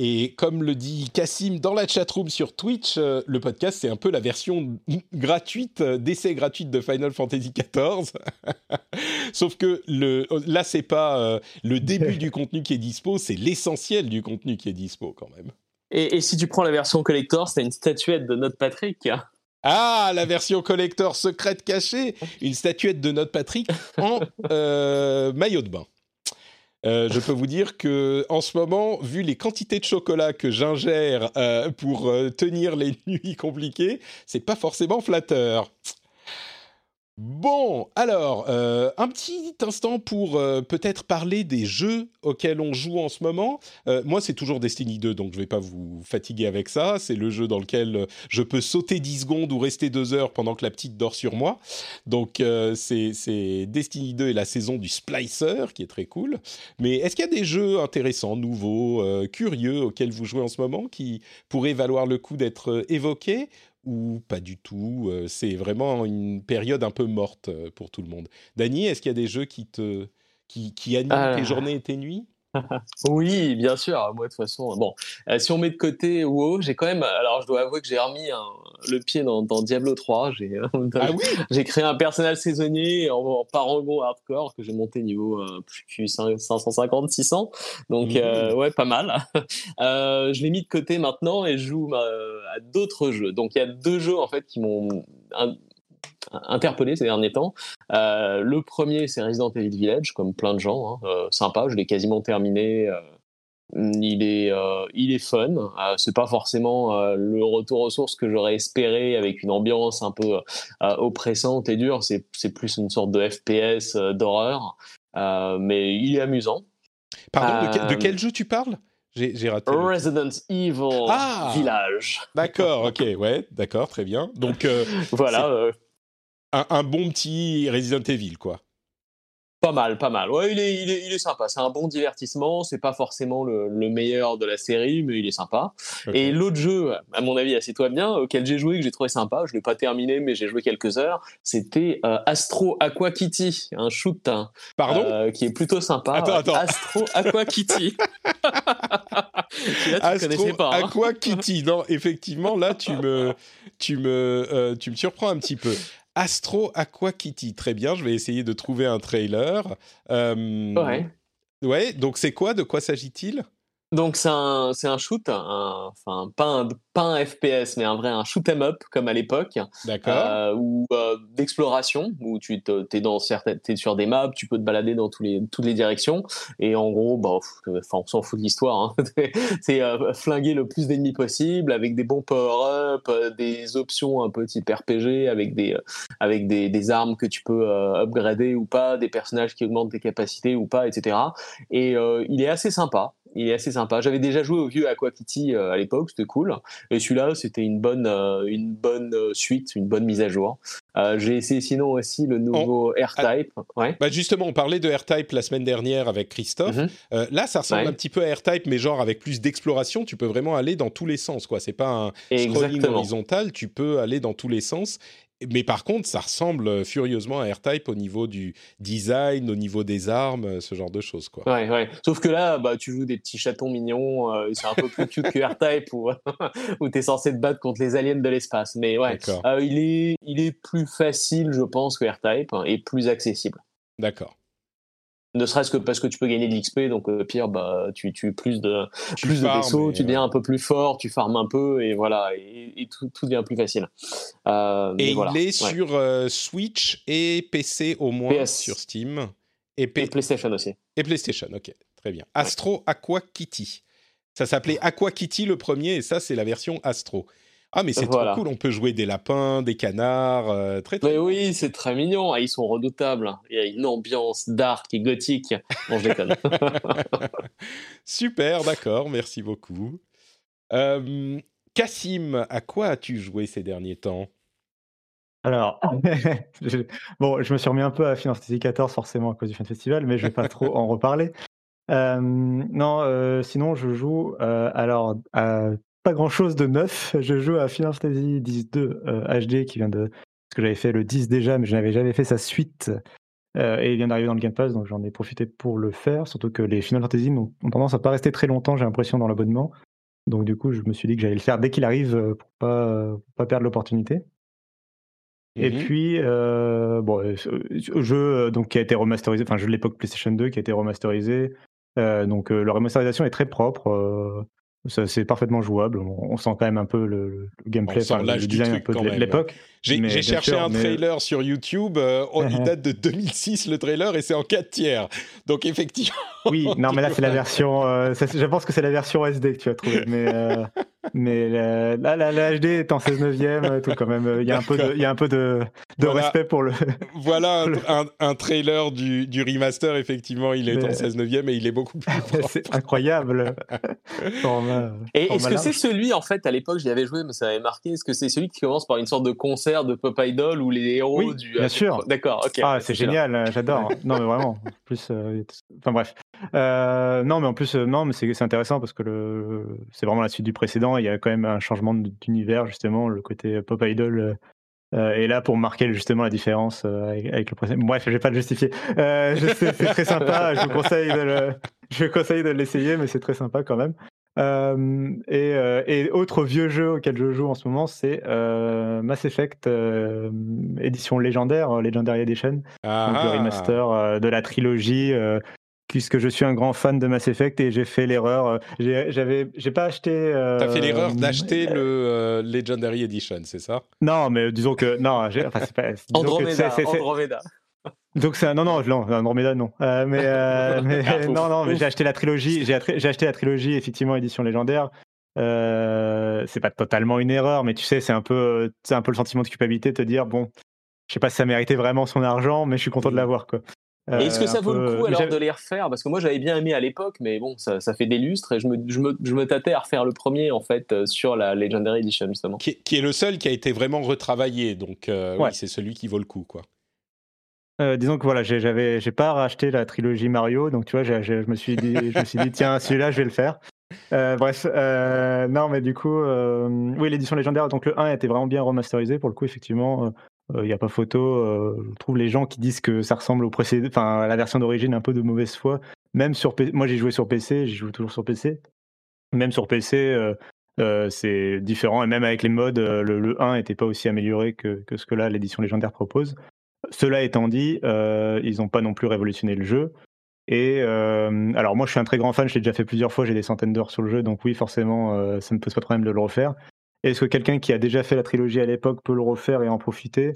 A: Et comme le dit Cassim dans la chatroom sur Twitch, euh, le podcast, c'est un peu la version [laughs] gratuite, euh, d'essai gratuite de Final Fantasy XIV. [laughs] Sauf que le, là, c'est pas euh, le début [laughs] du contenu qui est dispo, c'est l'essentiel du contenu qui est dispo quand même.
B: Et, si tu prends la version collector, c'est une statuette de notre Patrick.
A: Ah, la version collector secrète cachée, une statuette de notre Patrick en maillot de bain. Euh, je peux vous dire que en ce moment, vu les quantités de chocolat que j'ingère euh, pour euh, tenir les [laughs] nuits compliquées, c'est pas forcément flatteur. Bon, alors, euh, un petit instant pour euh, peut-être parler des jeux auxquels on joue en ce moment. Euh, moi, c'est toujours Destiny 2, donc je ne vais pas vous fatiguer avec ça. C'est le jeu dans lequel je peux sauter 10 secondes ou rester 2 heures pendant que la petite dort sur moi. Donc, c'est Destiny 2 et la saison du Splicer, qui est très cool. Mais est-ce qu'il y a des jeux intéressants, nouveaux, curieux auxquels vous jouez en ce moment qui pourraient valoir le coup d'être évoqués? Ou pas du tout euh, C'est vraiment une période un peu morte euh, pour tout le monde. Dany, est-ce qu'il y a des jeux qui te qui, qui animent
B: Ah.
A: tes journées et tes nuits?
B: Oui, bien sûr. Moi, de toute façon, bon, euh, si on met de côté WoW, j'ai quand même. Alors, je dois avouer que j'ai remis un- le pied dans, dans Diablo 3. J'ai euh, [laughs]
A: Ah oui?
B: j'ai créé un personnage saisonnier en, en parangon hardcore que j'ai monté niveau euh, plus 550, 600. Donc, euh, ouais, pas mal. [laughs] Je l'ai mis de côté maintenant et je joue à d'autres jeux. Donc, il y a deux jeux en fait qui m'ont interpellé ces derniers temps. Euh, le premier, c'est Resident Evil Village, comme plein de gens. Hein. Euh, sympa, je l'ai quasiment terminé. euh, il est, il est fun. C'est pas forcément le retour aux sources que j'aurais espéré avec une ambiance un peu oppressante et dure. C'est, c'est plus une sorte de FPS d'horreur, mais il est amusant.
A: Pardon, de, quel- de quel jeu tu parles? J'ai raté.
B: Resident Evil
A: Ah
B: Village.
A: D'accord, ok, ouais, d'accord, très bien. Donc, euh, [laughs]
B: Voilà. Euh,
A: un, un bon petit Resident Evil, quoi.
B: Pas mal, pas mal. Ouais, il est, il est, il est sympa. C'est un bon divertissement. C'est pas forcément le, le meilleur de la série, mais il est sympa. Et l'autre jeu, à mon avis, assieds-toi bien, auquel j'ai joué, que j'ai trouvé sympa, je l'ai pas terminé, mais j'ai joué quelques heures, c'était euh, Astro Aqua Kitty, un shoot hein,
A: Pardon?
B: Euh, qui est plutôt sympa.
A: Attends, attends.
B: Astro Aqua Kitty. [laughs]
A: Astro
B: pas. hein.
A: Aqua Kitty. Non, effectivement, là, tu me, tu me, euh, tu me surprends un petit peu. Astro Aqua Kitty, très bien. Je vais essayer de trouver un trailer. Euh,
B: Ouais.
A: Ouais. Donc c'est quoi De quoi s'agit-il?
B: Donc c'est un, c'est un shoot, un- enfin pas un, pas un FPS, mais un vrai un shoot 'em up comme à l'époque.
A: D'accord.
B: euh, ou euh, d'exploration où tu te- t'es dans certaines t'es sur des maps tu peux te balader dans tous les toutes les directions et en gros bah enfin on s'en fout de l'histoire hein. [laughs] c'est euh, flinguer le plus d'ennemis possible avec des bons power up euh, des options un peu type RPG avec des euh, avec des, des armes que tu peux euh, upgrader ou pas des personnages qui augmentent tes capacités ou pas etc et euh, il est assez sympa il est assez sympa. J'avais déjà joué au vieux Aqua Kitty euh, à l'époque, c'était cool. Et celui-là, c'était une bonne, euh, une bonne euh, suite, une bonne mise à jour. Euh, J'ai essayé sinon aussi le nouveau R-Type. Ouais.
A: Bah justement, on parlait de R-Type la semaine dernière avec Christophe.
B: Mhm.
A: Euh, là, ça ressemble
B: Ouais.
A: un petit peu à R-Type, mais genre avec plus d'exploration. Tu peux vraiment aller dans tous les sens, quoi. C'est pas un scrolling
B: Exactement.
A: horizontal. Tu peux aller dans tous les sens. Mais par contre, ça ressemble furieusement à R-Type au niveau du design, au niveau des armes, ce genre de choses, quoi.
B: Ouais, ouais. Sauf que là, bah, tu joues des petits chatons mignons. euh, c'est un peu plus cute que R-Type où, [laughs] où t'es censé te battre contre les aliens de l'espace. Mais ouais, euh, il est, il est plus facile, je pense, que R-Type hein, et plus accessible.
A: D'accord.
B: Ne serait-ce que parce que tu peux gagner de l'XP, donc euh, pire, bah, tu tues plus de,
A: Tu
B: plus de vaisseaux, tu deviens un peu plus fort, tu farmes un peu, et voilà, et, et tout, tout devient plus facile. Euh,
A: Et
B: voilà,
A: il est
B: ouais.
A: sur euh, Switch et PC au moins
B: PS.
A: sur Steam. Et, P-
B: Et PlayStation aussi.
A: et PlayStation, ok, très bien. Astro Aqua Kitty. Ça s'appelait Aqua Kitty le premier, et ça, c'est la version Astro. Ah, mais c'est
B: Voilà.
A: trop cool, on peut jouer des lapins, des canards, euh, très très
B: Mais oui, c'est très mignon, ah, ils sont redoutables. Il y a une ambiance dark et gothique. Bon, je déconne. [laughs]
A: Super, d'accord, merci beaucoup. Euh, Cassim, à quoi as-tu joué ces derniers temps?
C: Alors, [laughs] je- bon, je me suis remis un peu à Final Fantasy XIV forcément à cause du Fan Festival, mais je vais pas [laughs] trop en reparler. Euh, non, euh, sinon je joue euh, alors à pas grand chose de neuf. Je joue à Final Fantasy X-2 euh, HD qui vient de parce que j'avais fait le 10 déjà, mais je n'avais jamais fait sa suite. Euh, et il vient d'arriver dans le Game Pass, donc j'en ai profité pour le faire. Surtout que les Final Fantasy ont, ont tendance à pas rester très longtemps, j'ai l'impression, dans l'abonnement. Donc du coup, je me suis dit que j'allais le faire dès qu'il arrive euh, pour pas, pour pas perdre l'opportunité. Et
A: Mhm.
C: puis, euh, bon, jeu donc, qui a été remasterisé, enfin, jeu de l'époque PlayStation 2 qui a été remasterisé. Euh, donc, euh, la remasterisation est très propre. Ça- c'est parfaitement jouable. On, on sent quand même un peu le, le gameplay, enfin, le design un peu de
A: même.
C: l'époque.
A: J'ai cherché
C: sûr,
A: un
C: mais-
A: trailer sur YouTube, euh, oh, il date de 2006 le trailer et c'est en 4 tiers. Donc effectivement,
C: Oui, [laughs] non, mais là, c'est la version. euh, je pense que c'est la version SD que tu as trouvée. Mais, euh, [laughs] Mais la- là, la, la HD est en 16 neuvième, euh, tout quand même. Il y a un peu de, il y a un peu de, de
A: Voilà.
C: respect pour le. [laughs]
A: Voilà un, [laughs]
C: Le-
A: un- un trailer du, du remaster, effectivement, il est
C: Mais-
A: en 16 neuvième et il est beaucoup plus. [laughs]
C: C'est incroyable. Format-
B: Et est-ce que c'est celui, en fait, à l'époque, j'y avais joué, mais ça m'avait marqué, est-ce que c'est celui qui commence par une sorte de concert de Pop Idol où les héros
C: Oui,
B: du.
C: bien sûr.
B: D'accord, ok.
C: Ah, c'est génial, euh, j'adore. Non, mais vraiment. En plus, euh, enfin bref. Euh, non, mais en plus, euh, non, mais c'est intéressant parce que le, c'est vraiment la suite du précédent. Il y a quand même un changement d'univers justement, le côté pop idol. euh, euh, est là pour marquer justement la différence euh, avec, avec le précédent. Bref, je vais pas le justifier. Euh, c'est très sympa. [laughs] Je vous conseille de le, je conseille de l'essayer, mais c'est très sympa quand même. Euh, et, euh, et autre vieux jeu auquel je joue en ce moment, c'est euh, Mass Effect euh, édition légendaire, euh, Legendary Edition, donc le
A: Ah,
C: remaster euh, de la trilogie. Euh, puisque je suis un grand fan de Mass Effect et j'ai fait l'erreur. euh, j'ai- J'avais, j'ai pas acheté. euh,
A: T'as fait l'erreur d'acheter le euh, Legendary Edition, c'est ça?
C: Non, mais disons que non. j'ai- Enfin, c'est pas. que
B: Andromeda,
C: c'est- c'est- c'est-
B: Andromeda.
C: donc c'est un- non non non Andromeda non Euh, mais, euh, [laughs] mais
B: Ah,
C: non non mais j'ai acheté la trilogie j'ai acheté la trilogie effectivement édition légendaire euh, c'est pas totalement une erreur mais tu sais c'est un peu c'est un peu le sentiment de culpabilité de te dire bon je sais pas si ça méritait vraiment son argent mais je suis content de l'avoir quoi
B: Et est-ce que
C: Euh,
B: ça
C: un
B: vaut
C: peu-
B: le coup alors de les refaire? Parce que moi j'avais bien aimé à l'époque, mais bon, ça, ça fait des lustres et je me, je, me, je me tâtais à refaire le premier en fait euh, sur la Legendary Edition justement.
A: qui est, qui est le seul qui a été vraiment retravaillé, donc euh,
C: Ouais.
A: oui, c'est celui qui vaut le coup, quoi.
C: Euh, disons que voilà, j'ai- j'avais, j'ai pas racheté la trilogie Mario, donc tu vois, j'ai- j'ai- je me suis dit, je me suis dit, tiens, celui-là, je vais le faire. Euh, bref, euh, non, mais du coup, euh, oui, l'édition légendaire, donc le 1 était vraiment bien remasterisé pour le coup, effectivement. Il n'y a pas photo. euh, je trouve les gens qui disent que ça ressemble au précédent, enfin, à la version d'origine, un peu de mauvaise foi. Même sur moi, j'ai joué sur PC, j'y joue toujours sur PC. Même sur PC, euh, euh, c'est différent, et même avec les modes, euh, le, le 1 n'était pas aussi amélioré que, que ce que là, l'édition légendaire propose. Cela étant dit, euh, ils n'ont pas non plus révolutionné le jeu. Et euh, alors moi, je suis un très grand fan. Je l'ai déjà fait plusieurs fois. J'ai des centaines d'heures sur le jeu, donc oui, forcément, euh, ça me pose pas de problème de le refaire. Est-ce que quelqu'un qui a déjà fait la trilogie à l'époque peut le refaire et en profiter?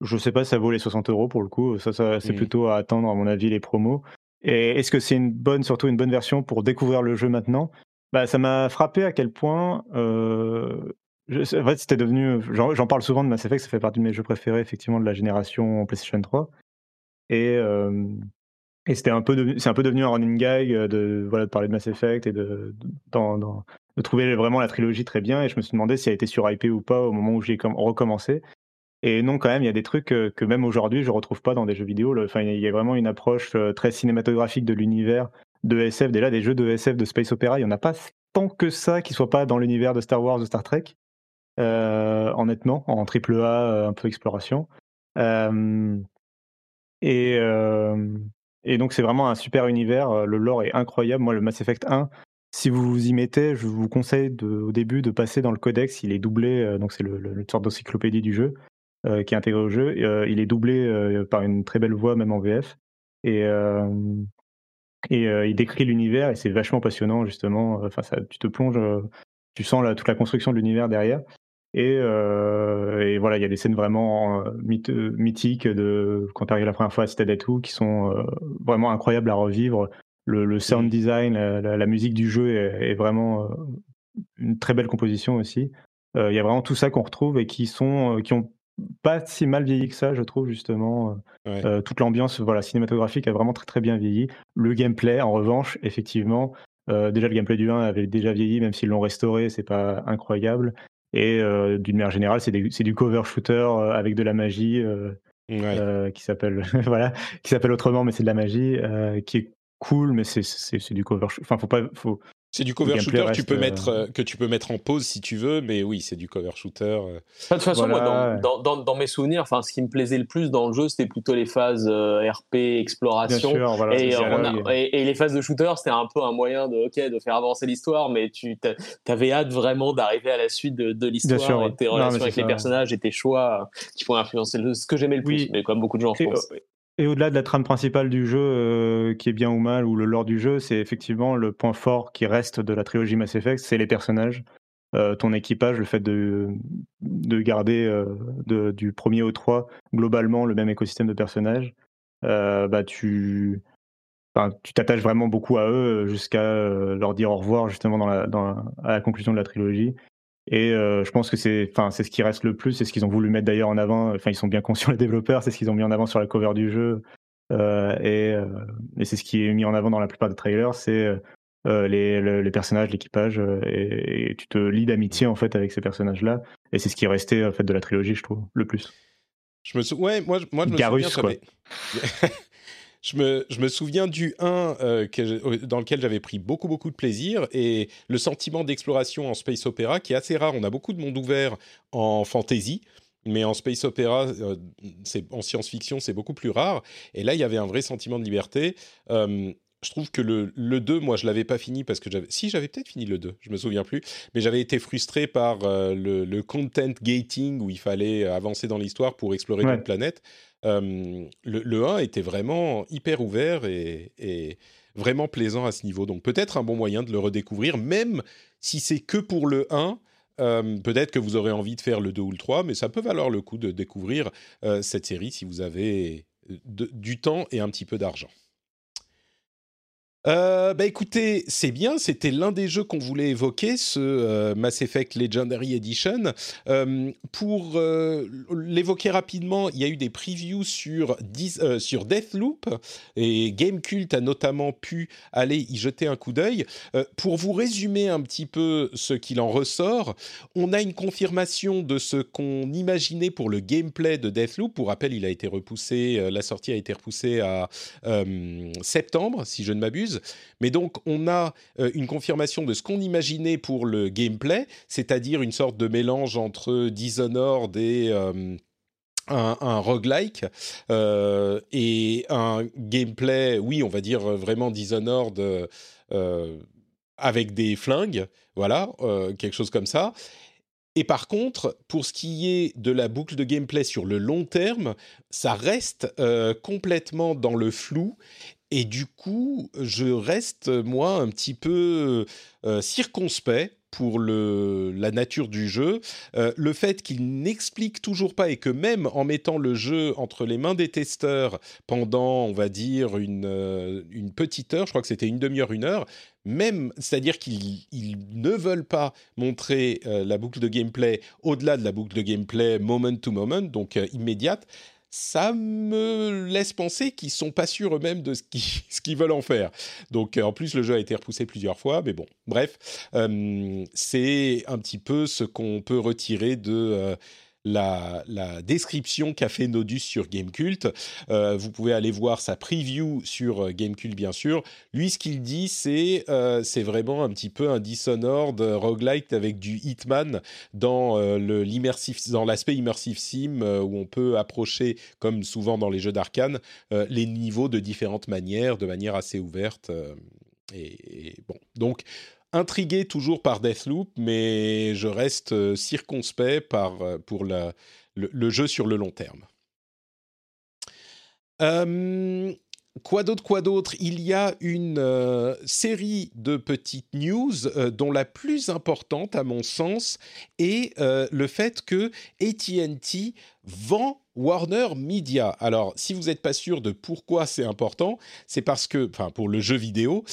C: Je sais pas. Ça vaut les 60 euros pour le coup. Ça, ça c'est plutôt à attendre à mon avis les promos. Et est-ce que c'est une bonne, surtout une bonne version pour découvrir le jeu maintenant? Bah, ça m'a frappé à quel point. euh, je- en fait, c'était devenu. J'en j'en parle souvent de Mass Effect, ça fait partie de mes jeux préférés, effectivement, de la génération PlayStation 3. Et, euh, et c'était un peu c'est un peu devenu un running gag euh, de, voilà, de parler de Mass Effect et de, de, trouver vraiment la trilogie très bien. Et je me suis demandé si elle était surhypée ou pas au moment où j'ai com- recommencé. Et non, quand même, il y a des trucs euh, que même aujourd'hui, je retrouve pas dans des jeux vidéo. Enfin, il y a vraiment une approche euh, très cinématographique de l'univers de SF. Déjà, des jeux de SF, de space opéra, il y en a pas tant que ça qui soient pas dans l'univers de Star Wars, de Star Trek. Euh, honnêtement, en triple A, un peu exploration. Et, et donc, c'est vraiment un super univers. euh, Le lore est incroyable. Moi, le Mass Effect 1, si vous vous y mettez, je vous conseille au début de passer dans le codex. Il est doublé, euh, donc c'est le, sorte d'encyclopédie du jeu euh, qui est intégré au jeu. Il est doublé par une très belle voix, même en VF. Et, et il décrit l'univers et c'est vachement passionnant, justement. Enfin, ça, tu te plonges, tu sens toute la construction de l'univers derrière. Et, euh, et voilà, il y a des scènes vraiment euh, mythiques de quand tu arrives la première fois à Citadel qui sont euh, vraiment incroyables à revivre. Le, le sound design, la, la- la musique du jeu est, est vraiment une très belle composition aussi. Euh, Il y a vraiment tout ça qu'on retrouve et qui sont, euh, qui ont pas si mal vieilli que ça, je trouve justement.
A: Ouais.
C: Toute l'ambiance, voilà, cinématographique a vraiment très très bien vieilli. Le gameplay, en revanche, effectivement, déjà le gameplay du 1 avait déjà vieilli, même s'ils l'ont restauré, c'est pas incroyable. Et euh, d'une manière générale, c'est du cover shooter euh, avec de la magie euh,
A: Ouais.
C: qui s'appelle [laughs] voilà, qui s'appelle autrement, mais c'est de la magie qui est cool, mais c'est du cover. shooter. Enfin, faut pas, faut.
A: C'est du cover shooter tu
C: reste,
A: peux
C: euh,
A: mettre, euh, que tu peux mettre en pause si tu veux, mais oui, c'est du cover shooter. euh.
B: Enfin, de toute façon,
C: Voilà,
B: moi, dans, dans, dans, dans mes souvenirs, enfin, ce qui me plaisait le plus dans le jeu, c'était plutôt les phases euh, RP,
C: Bien
B: exploration.
C: sûr, voilà.
B: et,
C: c'est
B: euh, on a-
C: dialogue.
B: et, et les phases de shooter, c'était un peu un moyen de, ok, de faire avancer l'histoire, mais tu avais hâte vraiment d'arriver à la suite de, de l'histoire
C: ouais.
B: tes relations avec les personnages et tes choix qui pourraient influencer le- ce que j'aimais le plus,
C: Oui.
B: mais comme beaucoup de gens, je pense.
C: Et au-delà de la trame principale du jeu, euh, qui est bien ou mal, ou le lore du jeu, c'est effectivement le point fort qui reste de la trilogie Mass Effect, c'est les personnages, Euh, ton équipage, le fait de, de garder euh, du premier au 3 globalement le même écosystème de personnages. Bah tu tu t'attaches vraiment beaucoup à eux jusqu'à leur dire au revoir justement à la conclusion de la trilogie. Et euh, je pense que c'est, enfin, c'est ce qui reste le plus, c'est ce qu'ils ont voulu mettre d'ailleurs en avant. Enfin, ils sont bien conscients [laughs] les développeurs, c'est ce qu'ils ont mis en avant sur la cover du jeu, euh, et, euh, et c'est ce qui est mis en avant dans la plupart des trailers, c'est les, le- les personnages, l'équipage, et, et tu te lis d'amitié en fait avec ces personnages-là. Et c'est ce qui est resté en fait de la trilogie, je trouve, le plus.
A: Je me sou- ouais, moi, je- moi je me
C: Garrus,
A: souviens, j'avais- [laughs] je, me, souviens du 1 euh, dans lequel j'avais pris beaucoup beaucoup de plaisir et le sentiment d'exploration en space opéra qui est assez rare. On a beaucoup de mondes ouverts en fantasy, mais en space opéra, euh, en science-fiction, c'est beaucoup plus rare. Et là, il y avait un vrai sentiment de liberté. Euh, je trouve que le, le 2, moi, je l'avais pas fini parce que j'avais... Si, j'avais peut-être fini le 2, je me souviens plus. Mais j'avais été frustré par euh, le, le content gating où il fallait avancer dans l'histoire pour explorer
C: Ouais.
A: d'autres planètes. Euh, le, le 1 était vraiment hyper ouvert et, et vraiment plaisant à ce niveau. Donc peut-être un bon moyen de le redécouvrir, même si c'est que pour le 1. euh, peut-être que vous aurez envie de faire le 2 ou le 3, mais ça peut valoir le coup de découvrir euh, cette série si vous avez de- du temps et un petit peu d'argent. Euh, bah écoutez, c'est bien, c'était l'un des jeux qu'on voulait évoquer, ce euh, Mass Effect Legendary Edition. Euh, pour euh, l'évoquer rapidement, il y a eu des previews sur, Deathloop et Gamecult a notamment pu aller y jeter un coup d'œil. Pour vous résumer un petit peu ce qu'il en ressort, on a une confirmation de ce qu'on imaginait pour le gameplay de Deathloop. Pour rappel, il a été repoussé, la sortie a été repoussée à septembre, si je ne m'abuse. Mais donc, on a euh, une confirmation de ce qu'on imaginait pour le gameplay, c'est-à-dire une sorte de mélange entre Dishonored et euh, un, un roguelike euh, et un gameplay, oui, on va dire vraiment Dishonored avec des flingues, voilà, quelque chose comme ça. Et par contre, pour ce qui est de la boucle de gameplay sur le long terme, ça reste complètement dans le flou. Et du coup, je reste, moi, un petit peu euh, circonspect pour le, la nature du jeu. Euh, le fait qu'il n'explique toujours pas et que même en mettant le jeu entre les mains des testeurs pendant, on va dire, une, euh, une petite heure, je crois que c'était une demi-heure, une heure, même, c'est-à-dire qu'ils ils ne veulent pas montrer euh, la boucle de gameplay au-delà de la boucle de gameplay moment to moment, donc euh, immédiate, ça me laisse penser qu'ils sont pas sûrs eux-mêmes de [laughs] ce qu'ils, veulent en faire. Donc euh, en plus le jeu a été repoussé plusieurs fois, mais bon, bref, euh, c'est un petit peu ce qu'on peut retirer de euh, la, description qu'a fait Nodus sur Gamecult. Euh, vous pouvez aller voir sa preview sur euh, Gamecult, bien sûr. Lui, ce qu'il dit, c'est euh, c'est vraiment un petit peu un Dishonored euh, roguelike avec du Hitman dans l'aspect immersive sim où on peut approcher, comme souvent dans les jeux d'arcane, les niveaux de différentes manières, de manière assez ouverte. et bon, donc intrigué toujours par Deathloop, mais je reste euh, circonspect euh, pour le jeu sur le long terme. Euh, quoi d'autre, quoi d'autre? Il y a une euh, série de petites news, euh, dont la plus importante, à mon sens, est euh, le fait que AT&T vend Warner Media. Alors, si vous n'êtes pas sûr de pourquoi c'est important, c'est parce que, enfin, pour le jeu vidéo,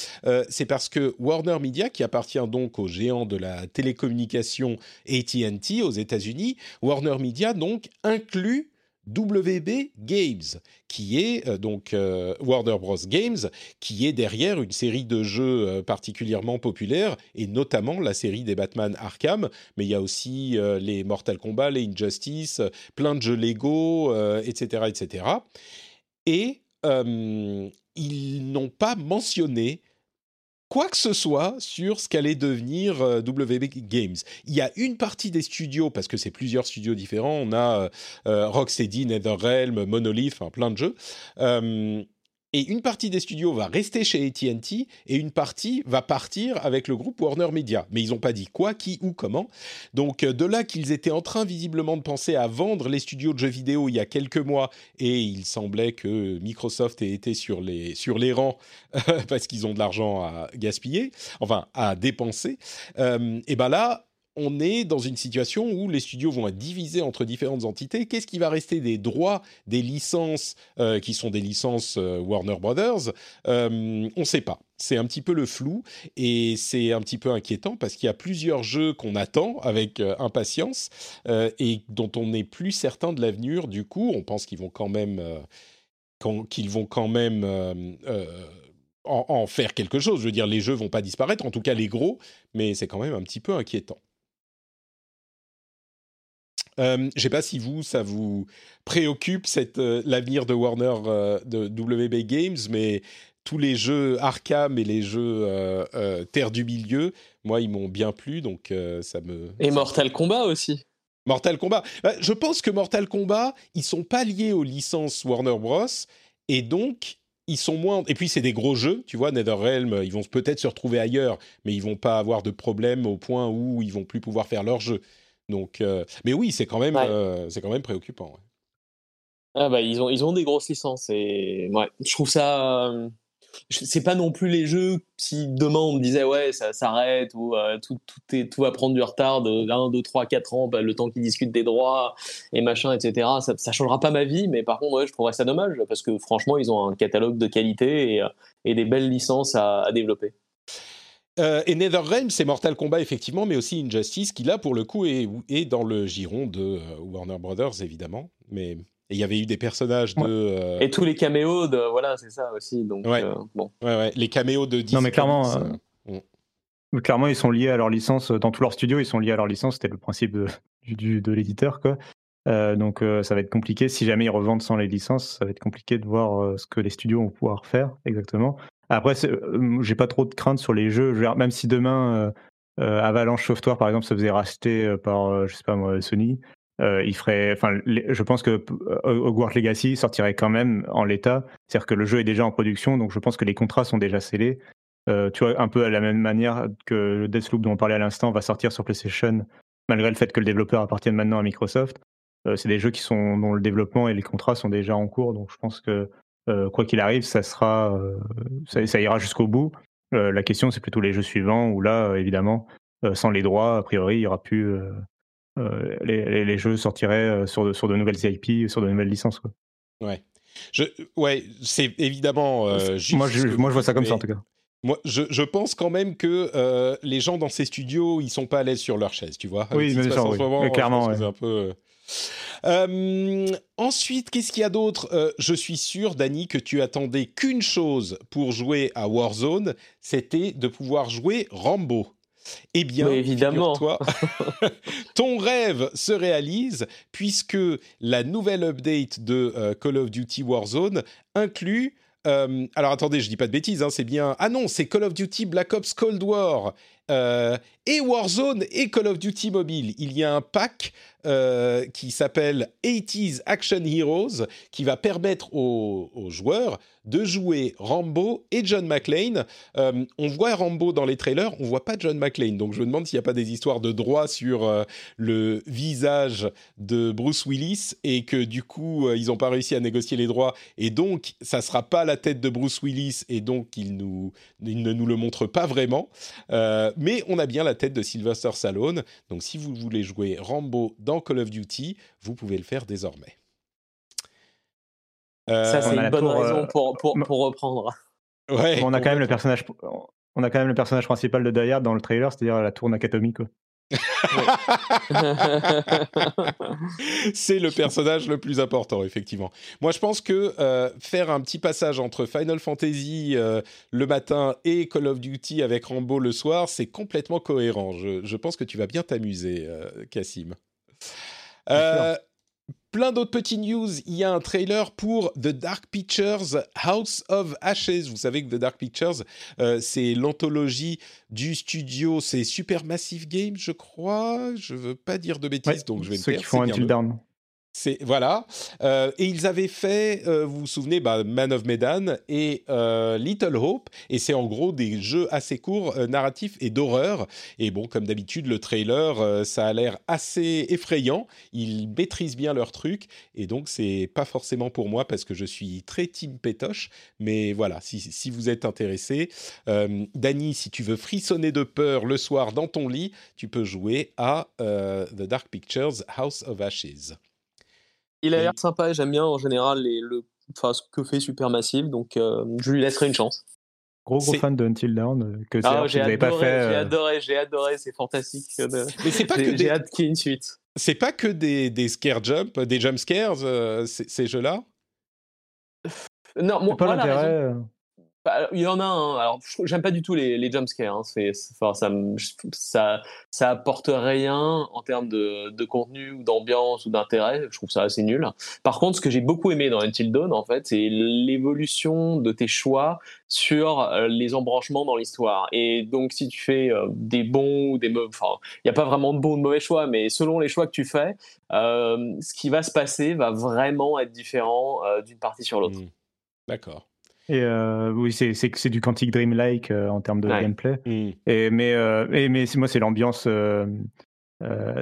A: c'est parce que Warner Media, qui appartient donc au géant de la télécommunication AT&T aux États-Unis, Warner Media donc inclut WB Games, qui est euh, donc euh, Warner Bros Games, qui est derrière une série de jeux euh, particulièrement populaires, et notamment la série des Batman Arkham, mais il y a aussi les Mortal Kombat, les Injustice, plein de jeux Lego, etc., etc. Et ils n'ont pas mentionné quoi que ce soit sur ce qu'allait devenir euh, WB Games. Il y a une partie des studios, parce que c'est plusieurs studios différents, on a euh, euh, Rocksteady, NetherRealm, Monolith, enfin plein de jeux. Euh, et une partie des studios va rester chez AT&T et une partie va partir avec le groupe Warner Media. Mais ils n'ont pas dit quoi, qui, où, comment. Donc euh, de là qu'ils étaient en train visiblement de penser à vendre les studios de jeux vidéo il y a quelques mois et il semblait que Microsoft ait été sur les, sur les rangs [laughs] parce qu'ils ont de l'argent à gaspiller, enfin à dépenser. Euh, et ben là, on est dans une situation où les studios vont être divisés entre différentes entités. Qu'est-ce qui va rester des droits, des licences euh, qui sont des licences euh, Warner Brothers? Euh, On ne sait pas. C'est un petit peu le flou et c'est un petit peu inquiétant parce qu'il y a plusieurs jeux qu'on attend avec impatience et dont on n'est plus certain de l'avenir. Du coup, on pense qu'ils vont quand même, qu'ils vont quand même en, faire quelque chose. Je veux dire, les jeux vont pas disparaître, en tout cas les gros, mais c'est quand même un petit peu inquiétant. Euh, je ne sais pas si vous, ça vous préoccupe cette euh, l'avenir de Warner euh, de WB Games, mais tous les jeux Arkham et les jeux Terre du Milieu, moi, ils m'ont bien plu, donc ça me.
B: Et Mortal Kombat aussi.
A: Mortal Kombat. je pense que Mortal Kombat, ils sont pas liés aux licences Warner Bros. Et donc, ils sont moins. Et puis, c'est des gros jeux, tu vois. NetherRealm, ils vont peut-être se retrouver ailleurs, mais ils vont pas avoir de problème au point où ils vont plus pouvoir faire leur jeu. Donc, euh, mais oui, c'est quand même, euh, c'est quand même préoccupant.
B: Ah bah ils ont, ils ont des grosses licences et ouais, je trouve ça. Euh, c'est pas non plus les jeux si demain on me disait ouais ça s'arrête ou tout, tout, est, tout va prendre du retard de 1, 2, 3, 4 ans, bah, le temps qu'ils discutent des droits et machin, etc. Ça, ça changera pas ma vie, mais par contre ouais, je trouverais ça dommage parce que franchement ils ont un catalogue de qualité et, et des belles licences à, à développer.
A: Euh, et NetherRealm, c'est Mortal Kombat effectivement, mais aussi Injustice, qui là pour le coup est, est dans le giron de euh, Warner Brothers évidemment. Mais il y avait eu des personnages de euh,
B: et tous les caméos de voilà, c'est ça aussi. Donc
A: ouais. bon, ouais, ouais. les caméos de
C: Disney. Non mais clairement. Clairement, ils sont liés à leur licence. Dans tous leurs studios, ils sont liés à leur licence. C'était le principe de, [laughs] du, de l'éditeur, quoi. donc ça va être compliqué. Si jamais ils revendent sans les licences, ça va être compliqué de voir ce que les studios vont pouvoir faire exactement. Après, euh, j'ai pas trop de crainte sur les jeux. Même si demain euh, euh, Avalanche Software, par exemple, se faisait racheter par, je sais pas moi, Sony, il ferait. Enfin, je pense que Hogwarts Legacy sortirait quand même en l'état. C'est-à-dire que le jeu est déjà en production, donc je pense que les contrats sont déjà scellés. tu vois, un peu à la même manière que le Deathloop dont on parlait à l'instant va sortir sur PlayStation, malgré le fait que le développeur appartienne maintenant à Microsoft. c'est des jeux qui sont dont le développement et les contrats sont déjà en cours, donc je pense que quoi qu'il arrive, ça sera, euh, ça, ira jusqu'au bout. Euh, la question, c'est plutôt les jeux suivants où là, évidemment, sans les droits, a priori, il y aura plus. Les, jeux sortiraient sur de, sur de nouvelles IP, sur de nouvelles licences. Quoi.
A: Ouais. Je, ouais, c'est évidemment.
C: moi, je, moi, je vois ça comme ça en tout cas.
A: Moi, je, je, pense quand même que les gens dans ces studios, ils sont pas à l'aise sur leur chaise, tu vois.
C: Oui, mais, clairement.
A: C'est un peu. Euh, ensuite, qu'est-ce qu'il y a d'autre? Euh, Je suis sûr, Dany, que tu attendais qu'une chose pour jouer à Warzone, c'était de pouvoir jouer Rambo. Eh bien,
B: évidemment,
A: toi, [laughs] ton rêve se réalise puisque la nouvelle update de euh, Call of Duty Warzone inclut alors attendez, je dis pas de bêtises, hein, c'est bien. Ah non, c'est Call of Duty Black Ops Cold War et Warzone et Call of Duty Mobile. Il y a un pack euh, qui s'appelle 80s Action Heroes, qui va permettre aux, joueurs de jouer Rambo et John McClane. Euh, on voit Rambo dans les trailers, on voit pas John McClane. Donc je me demande s'il n'y a pas des histoires de droit sur euh, le visage de Bruce Willis et que du coup ils n'ont pas réussi à négocier les droits et donc ça sera pas la tête de Bruce Willis et donc il, nous, il ne nous le montre pas vraiment. Mais on a bien la tête de Sylvester Stallone. Donc si vous voulez jouer Rambo dans Call of Duty, vous pouvez le faire désormais.
B: Euh, Ça, c'est une bonne raison euh, pour, pour, pour reprendre.
C: Ouais, on a quand même le personnage. On a quand même le personnage principal de Die dans le trailer, c'est-à-dire la tour Nakatomi. Quoi. [laughs]
A: c'est le personnage le plus important, effectivement. Moi, je pense que euh, faire un petit passage entre Final Fantasy euh, le matin et Call of Duty avec Rambo le soir, c'est complètement cohérent. Je, pense que tu vas bien t'amuser, euh, Cassim plein d'autres petits news. Il y a un trailer pour The Dark Pictures House of Ashes. Vous savez que The Dark Pictures, euh, c'est l'anthologie du studio, c'est Supermassive Games, je crois. Je veux pas dire de bêtises, donc je vais
C: ceux qui font Until Dawn.
A: C'est voilà. Euh, et ils avaient fait, euh, vous vous souvenez, bah, Man of Medan et euh, Little Hope, et c'est en gros des jeux assez courts, narratifs et d'horreur. Et bon, comme d'habitude, le trailer, ça a l'air assez effrayant. Ils maîtrisent bien leur truc, et donc c'est pas forcément pour moi parce que je suis très team pétoche. Mais voilà, si, si vous êtes intéressé, Dany, si tu veux frissonner de peur le soir dans ton lit, tu peux jouer à The Dark Pictures House of Ashes.
B: Il a l'air sympa et j'aime bien en général les, le, enfin, ce que fait Supermassive, donc euh, je lui laisserai une chance.
C: Gros gros fan de Until Dawn euh, que
B: ah, j'ai adoré, pas fait. J'ai euh, adoré, j'ai adoré, c'est fantastique.
A: Mais c'est pas que
B: des... hâte qu'il y ait une suite.
A: C'est pas que des, des scare jump, des jump scares, ces jeux-là?
B: Non, moi, pas l'intérêt. Bah, il y en a un. Alors, j'aime pas du tout les, les jumpscares. Hein. Ça, ça, ça apporte rien en termes de, de contenu ou d'ambiance ou d'intérêt. Je trouve ça assez nul. Par contre, ce que j'ai beaucoup aimé dans Until Dawn, en fait, c'est l'évolution de tes choix sur euh, les embranchements dans l'histoire. Et donc, si tu fais euh, des bons ou des mauvais, enfin, il n'y a pas vraiment de bons ou de mauvais choix, mais selon les choix que tu fais, euh, ce qui va se passer va vraiment être différent d'une partie sur l'autre. Mmh.
A: D'accord.
C: Et euh, oui, c'est c'est du Quantic Dream-like euh, en termes de gameplay. Mm. Et mais euh, et, mais moi c'est l'ambiance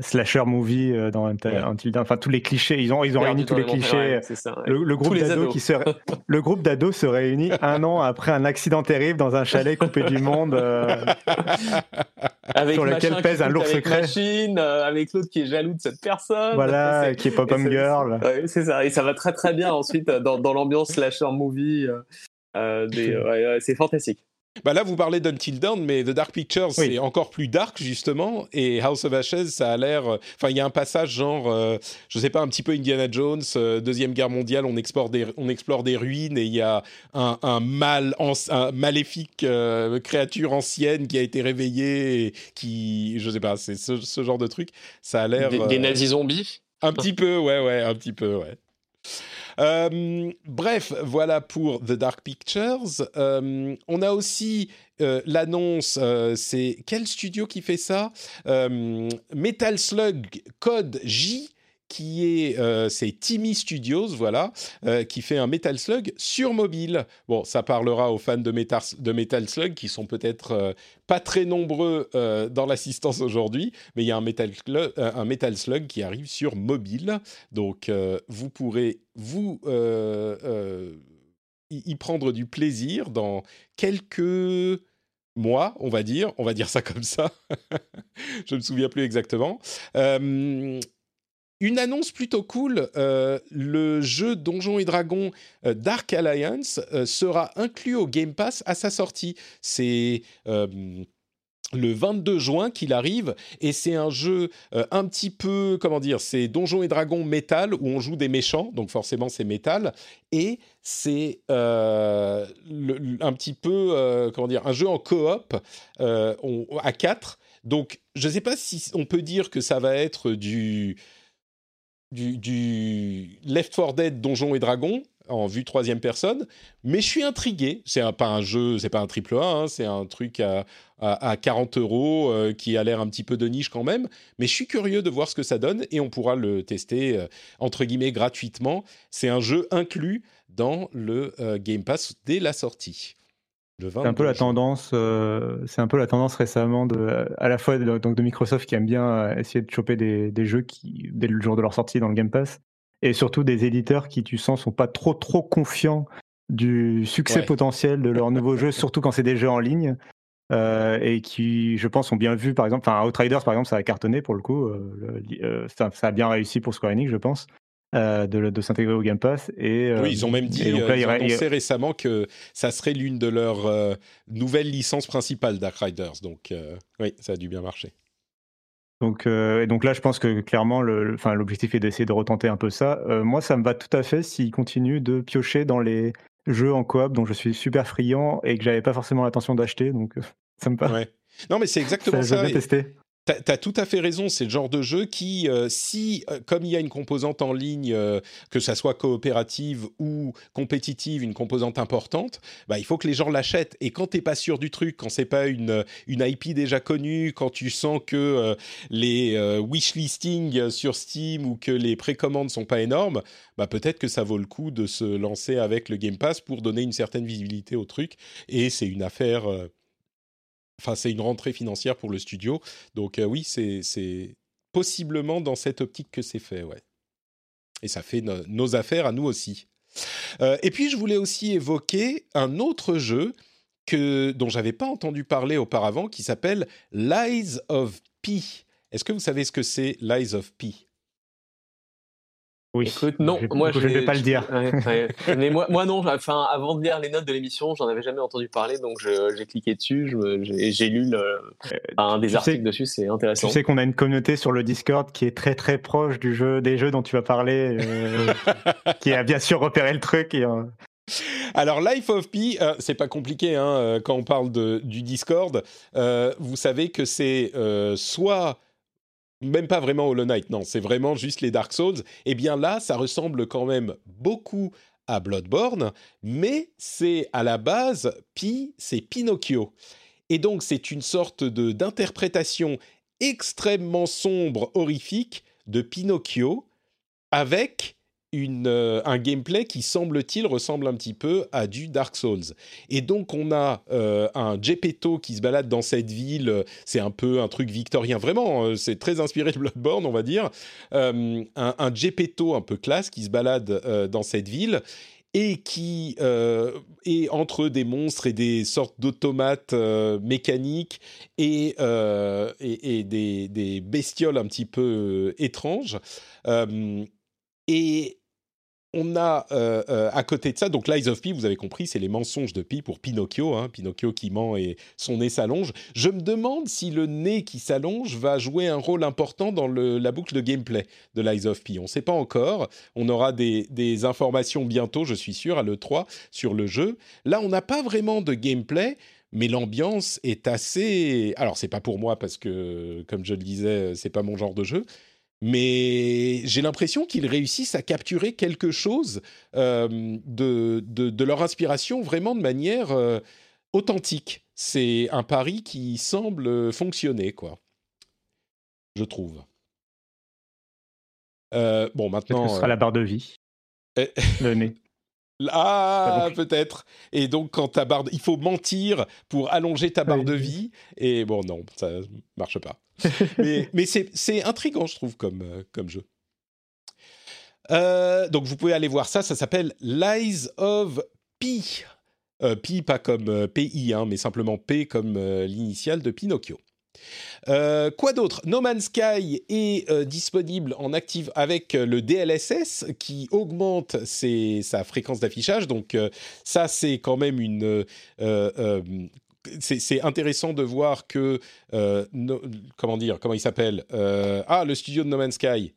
C: slasher movie dans Until Dawn. Enfin tous les clichés, ils ont ils ont réuni tous les clichés. le, groupe d'ados qui se le groupe d'ados se réunit un an après un accident terrible dans un chalet coupé du monde.
B: avec sur lequel pèse un lourd secret. Machine, avec l'autre qui est jaloux de cette personne.
C: Voilà, [laughs] qui est pop-up girl.
B: c'est ça, et ça va très très bien ensuite dans, dans l'ambiance slasher movie. Euh, [laughs] c'est fantastique.
A: Bah là, vous parlez d'Until Dawn, mais The Dark Pictures, c'est encore plus dark, justement. Et House of Ashes, ça a l'air. Euh, enfin, il y a un passage genre, euh, je sais pas, un petit peu Indiana Jones, Deuxième Guerre mondiale, on explore des, on explore des ruines et il y a un, mal, un maléfique créature ancienne qui a été réveillée et qui. Je sais pas, c'est ce, genre de truc. Ça a l'air.
B: Des, des nazis zombies?
A: Un petit peu, ouais, ouais, un petit peu, ouais. Euh, bref, voilà pour The Dark Pictures. Euh, on a aussi euh, l'annonce, c'est quel studio qui fait ça? Metal Slug Code J qui est, euh, c'est Timmy Studios, voilà, euh, qui fait un Metal Slug sur mobile. Bon, ça parlera aux fans de Metal, de Metal Slug qui sont peut-être euh, pas très nombreux dans l'assistance aujourd'hui, mais il y a un Metal, un Metal Slug qui arrive sur mobile, donc vous pourrez vous y prendre du plaisir dans quelques mois, on va dire, on va dire ça comme ça. [laughs] Je ne me souviens plus exactement. Une annonce plutôt cool, euh, le jeu Donjons et Dragons euh, Dark Alliance euh, sera inclus au Game Pass à sa sortie. C'est le 22 juin qu'il arrive et c'est un jeu un petit peu comment dire c'est Donjons et Dragons métal où on joue des méchants donc forcément c'est métal et c'est un petit peu comment dire un jeu en coop à 4 donc je ne sais pas si on peut dire que ça va être du du, Left 4 Dead Donjons et Dragons en vue troisième personne, mais je suis intrigué. C'est pas un jeu, c'est pas un triple A, hein, c'est un truc à, à, 40 euros euh, qui a l'air un petit peu de niche quand même, mais je suis curieux de voir ce que ça donne et on pourra le tester euh, entre guillemets gratuitement. C'est un jeu inclus dans le euh, Game Pass dès la sortie.
C: C'est un peu la tendance, euh, c'est un peu la tendance récemment de, à la fois de, donc de Microsoft qui aime bien euh, essayer de choper des, des, jeux qui dès le jour de leur sortie dans le Game Pass, et surtout des éditeurs qui, tu sens, sont pas trop trop confiants du succès potentiel de leurs nouveaux jeux, [laughs] surtout quand c'est des jeux en ligne. Euh, et qui, je pense, ont bien vu, par exemple, enfin, Outriders, par exemple, ça a cartonné pour le coup, ça, ça, a bien réussi pour Square Enix, je pense. Euh, de, de s'intégrer au Game Pass. Et,
A: euh, oui, ils ont même dit, donc euh, ils ont annoncé récemment que ça serait l'une de leurs nouvelles licences principales Dark Riders. Donc oui, ça a dû bien marcher.
C: Donc, et donc là, je pense que clairement, l'objectif est d'essayer de retenter un peu ça. moi, ça me va tout à fait s'ils continuent de piocher dans les jeux en coop dont je suis super friand et que j'avais pas forcément l'intention d'acheter. Donc ça me va.
A: Non, mais c'est [laughs] exactement ça.
C: tester.
A: T'as as tout à fait raison, c'est le genre de jeu qui, euh, si, euh, comme il y a une composante en ligne, euh, que ça soit coopérative ou compétitive, une composante importante, bah, il faut que les gens l'achètent. Et quand t'es pas sûr du truc, quand c'est pas une, une IP déjà connue, quand tu sens que les wishlistings sur Steam ou que les précommandes sont pas énormes, bah, peut-être que ça vaut le coup de se lancer avec le Game Pass pour donner une certaine visibilité au truc. Et c'est une affaire Enfin, c'est une rentrée financière pour le studio. Donc euh, oui, c'est possiblement dans cette optique que c'est fait, ouais. Et ça fait nos affaires à nous aussi. Euh, et puis je voulais aussi évoquer un autre jeu que, dont j'avais pas entendu parler auparavant, qui s'appelle Lies of P. Est-ce que vous savez ce que c'est Lies of P?
C: Oui.
B: Écoute, non, moi
C: je ne vais pas le dire. [laughs]
B: Mais moi, moi non. Enfin, avant de lire les notes de l'émission, j'en avais jamais entendu parler, donc j'ai cliqué dessus, j'ai lu le, euh, un des articles dessus, c'est intéressant.
C: Tu sais qu'on a une communauté sur le Discord qui est très très proche du jeu, des jeux dont tu vas parler, euh, [laughs] qui a bien sûr repéré le truc. Et, euh,
A: Alors, Life of Pi, c'est pas compliqué hein, quand on parle de, du Discord. vous savez que c'est soit même pas vraiment Hollow Knight, non, c'est vraiment juste les Dark Souls. Et eh bien là, ça ressemble quand même beaucoup à Bloodborne, mais c'est à la base, Pi, c'est Pinocchio. Et donc c'est une sorte de d'interprétation extrêmement sombre, horrifique de Pinocchio, avec une, euh, un gameplay qui semble-t-il ressemble un petit peu à du Dark Souls. Et donc on a euh, un Gepetto qui se balade dans cette ville, c'est un peu un truc victorien, vraiment, euh, c'est très inspiré de Bloodborne on va dire, un, un un peu classe qui se balade dans cette ville et qui est entre des monstres et des sortes d'automates mécaniques et, et, et des, des, bestioles un petit peu étranges. et on a euh, euh, à côté de ça, donc Lies of Pi, vous avez compris, c'est les mensonges de Pi pour Pinocchio, hein, Pinocchio qui ment et son nez s'allonge. Je me demande si le nez qui s'allonge va jouer un rôle important dans la boucle de gameplay de Lies of Pi. On ne sait pas encore, on aura des, informations bientôt, je suis sûr, à l'E3 sur le jeu. Là, on n'a pas vraiment de gameplay, mais l'ambiance est assez... Alors, c'est pas pour moi parce que, comme je le disais, c'est pas mon genre de jeu, mais j'ai l'impression qu'ils réussissent à capturer quelque chose euh, de, de, leur inspiration vraiment de manière euh, authentique. C'est un pari qui semble fonctionner, quoi. Je trouve. Euh, bon, maintenant.
C: ce sera la barre de vie. [laughs] le nez.
A: Ah, peut-être. Et donc, quand ta barre, il faut mentir pour allonger ta barre de vie. Et bon, non, ça marche pas. [laughs] mais, c'est intriguant, je trouve, comme, euh, comme jeu. Euh, donc, vous pouvez aller voir ça. Ça s'appelle Lies of Pi. Euh, Pi, pas comme PI, hein, mais simplement P comme l'initiale de Pinocchio. Euh, quoi d'autre? No Man's Sky est euh, disponible en active avec euh, le DLSS qui augmente sa fréquence d'affichage. Donc ça, c'est quand même une... c'est intéressant de voir que... comment dire Comment il s'appelle Ah, le studio de No Man's Sky.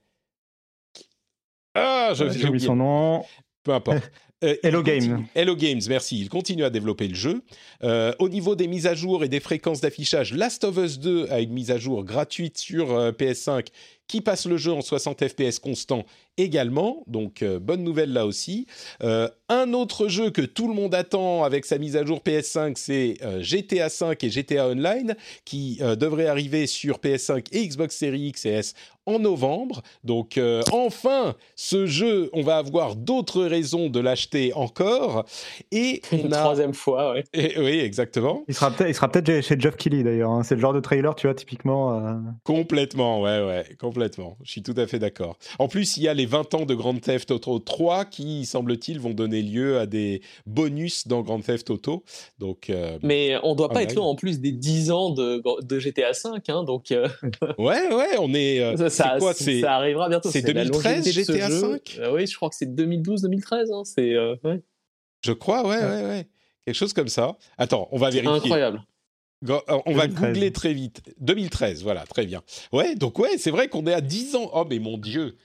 C: Ah, j'ai oublié son nom.
A: Peu importe. [laughs]
C: Euh, Hello Games.
A: Hello Games, merci. Il continue à développer le jeu. Euh, au niveau des mises à jour et des fréquences d'affichage, Last of Us 2 a une mise à jour gratuite sur euh, PS5 qui passe le jeu en 60 FPS constant également, donc bonne nouvelle là aussi. un autre jeu que tout le monde attend avec sa mise à jour PS5, c'est GTA 5 et GTA Online, qui devrait arriver sur PS5 et Xbox Series X et S en novembre. Donc euh, enfin, ce jeu, on va avoir d'autres raisons de l'acheter encore. Et [laughs]
B: on Une troisième fois, ouais.
A: oui, exactement.
C: Il sera peut-être chez Jeff Kelly d'ailleurs. Hein. C'est le genre de trailer, tu vois, typiquement. Euh.
A: Complètement, ouais, ouais, complètement. Je suis tout à fait d'accord. En plus, il y a les 20 ans de Grand Theft Auto 3 qui, semble-t-il, vont donner lieu à des bonus dans Grand Theft Auto. Donc,
B: euh, Mais on doit pas être loin en plus des 10 ans de, de GTA 5, hein, donc.
A: ouais, ouais, on est [laughs]
B: ça, quoi, ça arrivera bientôt.
A: C'est 2013 GTA 5
B: euh, Oui, je crois que c'est 2012-2013. Hein, c'est euh,
A: Je crois, ouais, ouais, ouais, Quelque chose comme ça. Attends, on va vérifier.
B: Incroyable.
A: Euh, on va googler très vite. 2013, voilà, très bien. Ouais, donc ouais, c'est vrai qu'on est à 10 ans. Oh, mais mon Dieu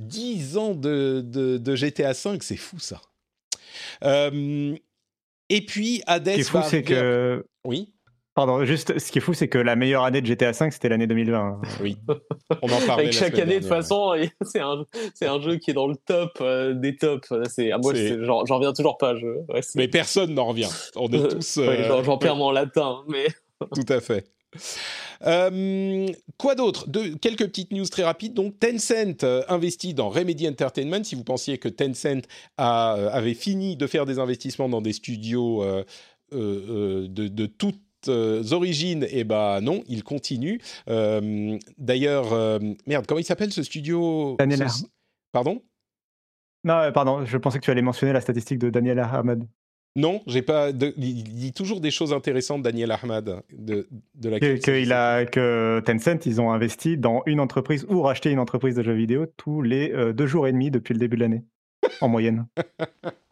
A: 10 ans de, de, GTA 5, c'est fou ça. et puis, Hades. Ce
C: qui est fou, c'est que.
A: Oui
C: Pardon, juste ce qui est fou, c'est que la meilleure année de GTA V, c'était l'année 2020.
A: Oui, on en parlait.
B: Avec
A: la
B: chaque année, de toute façon, [laughs] c'est un, c'est un jeu qui est dans le top euh, des tops. C'est, ah, moi, j'en, reviens toujours pas. Je, ouais,
A: Mais personne n'en revient. On est [laughs] tous. Euh,
B: j'en, j'en perds mon latin, mais [laughs]
A: Tout à fait. Euh, quoi d'autre? De, Quelques petites news très rapides. Donc, Tencent euh, investit dans Remedy Entertainment. Si vous pensiez que Tencent a- euh, avait fini de faire des investissements dans des studios euh, euh, euh, de, de toutes euh, origines, eh ben non, il continue. Euh, D'ailleurs, euh, merde, comment il s'appelle ce studio?
C: Daniel
A: ce- Pardon?
C: Non, euh, pardon, je pensais que tu allais mentionner la statistique de Daniel Ahmad.
A: Non, j'ai pas. de- il dit toujours des choses intéressantes, Daniel Ahmad, de, de la
C: Que, que il a, que Tencent, ils ont investi dans une entreprise ou racheté une entreprise de jeux vidéo tous les deux jours et demi depuis le début de l'année, en moyenne. [laughs]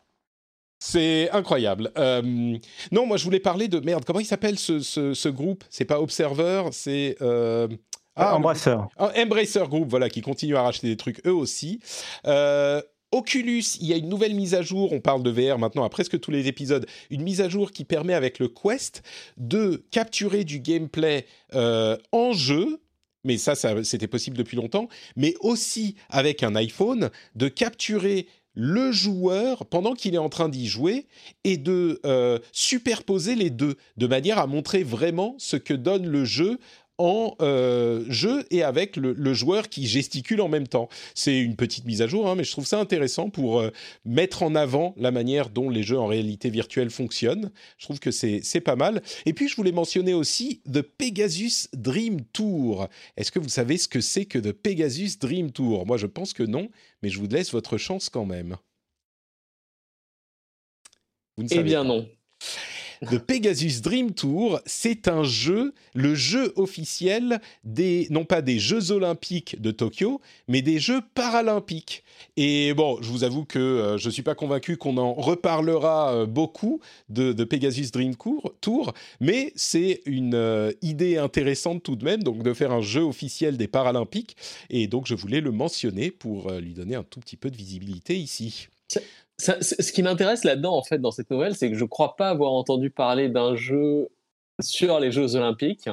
A: C'est incroyable. Euh, non, moi je voulais parler de merde. Comment il s'appelle ce, ce, ce groupe? C'est pas Observer, c'est euh,
C: Ah, Embrasseur.
A: ah, Embracer Group, voilà, qui continue à racheter des trucs eux aussi. Euh, Oculus, il y a une nouvelle mise à jour, on parle de VR maintenant à presque tous les épisodes, une mise à jour qui permet avec le Quest de capturer du gameplay en jeu, mais ça, ça c'était possible depuis longtemps, mais aussi avec un iPhone, de capturer le joueur pendant qu'il est en train d'y jouer et de euh, superposer les deux, de manière à montrer vraiment ce que donne le jeu en euh, jeu et avec le, le joueur qui gesticule en même temps. C'est une petite mise à jour, hein, mais je trouve ça intéressant pour euh, mettre en avant la manière dont les jeux en réalité virtuelle fonctionnent. Je trouve que c'est pas mal. Et puis, je voulais mentionner aussi The Pegasus Dream Tour. Est-ce que vous savez ce que c'est que The Pegasus Dream Tour? Moi, je pense que non, mais je vous laisse votre chance quand même. Vous ne
B: eh bien
A: pas.
B: non.
A: The Pegasus Dream Tour, c'est un jeu, le jeu officiel des, non pas des Jeux Olympiques de Tokyo, mais des Jeux Paralympiques. Et bon, je vous avoue que euh, je ne suis pas convaincu qu'on en reparlera euh, beaucoup de, de Pegasus Dream Tour, mais c'est une euh, idée intéressante tout de même, donc de faire un jeu officiel des Paralympiques. Et donc, je voulais le mentionner pour lui donner un tout petit peu de visibilité ici.
B: Ça- ce qui m'intéresse là-dedans, en fait, dans cette nouvelle, c'est que je crois pas avoir entendu parler d'un jeu sur les Jeux Olympiques.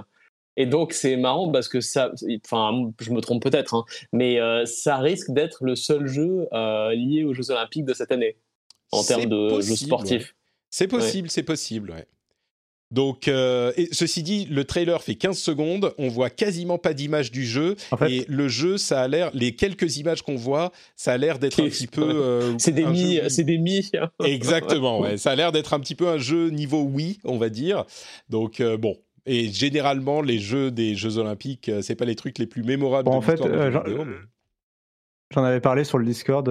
B: Et donc, c'est marrant parce que ça, enfin, je me trompe peut-être, hein, mais euh, ça risque d'être le seul jeu euh, lié aux Jeux Olympiques de cette année, en termes de jeux sportifs.
A: ouais. C'est possible, c'est possible, ouais. Donc, euh, et ceci dit, le trailer fait 15 secondes, on voit quasiment pas d'image du jeu,
C: En fait,
A: et le jeu, ça a l'air, les quelques images qu'on voit, ça a l'air d'être un petit peu... euh,
B: C'est des mi,
A: jeu
B: c'est des mi.
A: Exactement, ouais. Ça a l'air d'être un petit peu un jeu niveau Wii, on va dire. Donc, euh, bon. Et généralement, les jeux des Jeux Olympiques, c'est pas les trucs les plus mémorables
C: Bon,
A: de
C: en fait, J'en avais parlé sur le Discord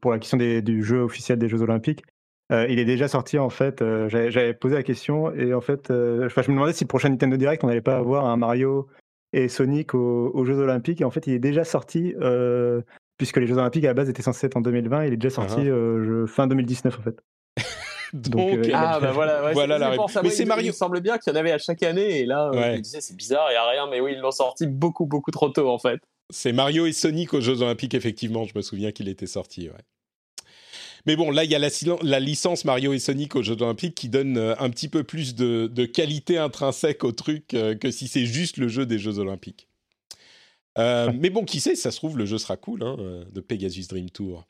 C: pour la question des- du jeu officiel des Jeux Olympiques. Euh, il est déjà sorti en fait. euh, J'avais posé la question et en fait, euh, je me demandais si le prochain Nintendo Direct on n'allait pas avoir un Mario et Sonic aux, aux Jeux Olympiques. Et en fait, il est déjà sorti euh, puisque les Jeux Olympiques à la base étaient censés être en 2020. Il est déjà sorti
A: Ah.
C: euh, je- fin 2019 en fait. [laughs]
A: Donc,
B: Ah bah voilà, ouais,
A: Voilà
B: c'est-
A: la
B: c'est ça.
A: Mais Mario.
B: Il me semble bien qu'il y en avait à chaque année et là, euh,
A: Ouais.
B: je me disais c'est bizarre, il y a rien, mais oui, ils l'ont sorti beaucoup beaucoup trop tôt en fait.
A: C'est Mario et Sonic aux Jeux Olympiques, effectivement. Je me souviens qu'il était sorti. Ouais. Mais bon, là, il y a la, licence Mario et Sonic aux Jeux Olympiques qui donne euh, un petit peu plus de, de qualité intrinsèque au truc euh, que si c'est juste le jeu des Jeux Olympiques. Euh, mais bon, qui sait, ça se trouve, le jeu sera cool, hein, de Pegasus Dream Tour.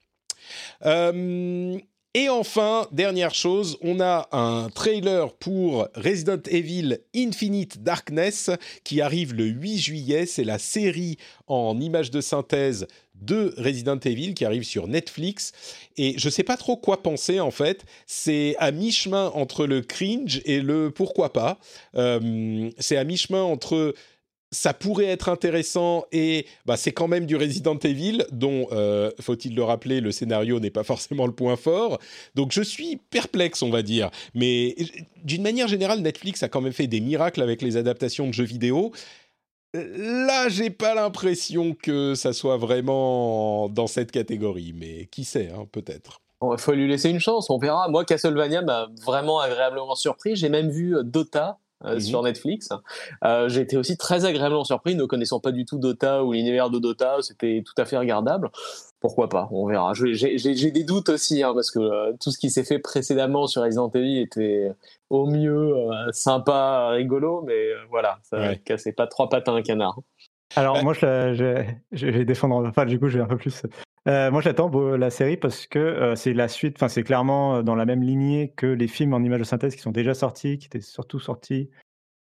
A: Euh, et enfin, dernière chose, on a un trailer pour Resident Evil Infinite Darkness qui arrive le 8 juillet. C'est la série en images de synthèse de Resident Evil qui arrive sur Netflix. Et je sais pas trop quoi penser en fait. C'est à mi-chemin entre le cringe et le pourquoi pas. Euh, c'est à mi-chemin entre ça pourrait être intéressant et bah, c'est quand même du Resident Evil dont, euh, faut-il le rappeler, le scénario n'est pas [laughs] forcément le point fort. Donc je suis perplexe, on va dire. Mais d'une manière générale, Netflix a quand même fait des miracles avec les adaptations de jeux vidéo. Là, j'ai pas l'impression que ça soit vraiment dans cette catégorie, mais qui sait, hein, peut-être.
B: Il faut lui laisser une chance, on verra. Moi, Castlevania m'a vraiment agréablement surpris. J'ai même vu euh, Dota euh,
A: Mhm.
B: sur Netflix. Euh, J'ai été aussi très agréablement surpris, ne connaissant pas du tout Dota ou l'univers de Dota, c'était tout à fait regardable. Pourquoi pas On verra. J'ai des doutes aussi, hein, parce que euh, tout ce qui s'est fait précédemment sur Resident Evil était au mieux euh, sympa, rigolo, mais euh, voilà, ça
A: Ouais.
B: cassait pas trois pattes à un canard.
C: Alors
A: Ouais.
C: moi, je, la- je, je vais défendre. Enfin, du coup, je vais un peu plus. Euh, moi, j'attends la série parce que euh, c'est la suite. Enfin, c'est clairement euh, dans la même lignée que les films en images de synthèse qui sont déjà sortis, qui étaient surtout sortis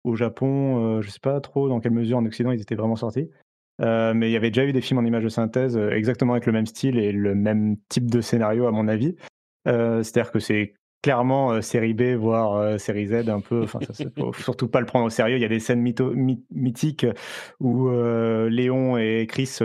C: au Japon. Euh, je sais pas trop dans quelle mesure en Occident ils étaient vraiment sortis. Mais il y avait déjà eu des films en images de synthèse exactement avec le même style et le même type de scénario, à mon avis. C'est-à-dire que c'est clairement euh, série B, voire euh, série Z, un peu. Enfin, ça, faut surtout pas le prendre au sérieux. Il y a des scènes mytho- my- mythiques où euh, Léon et Chris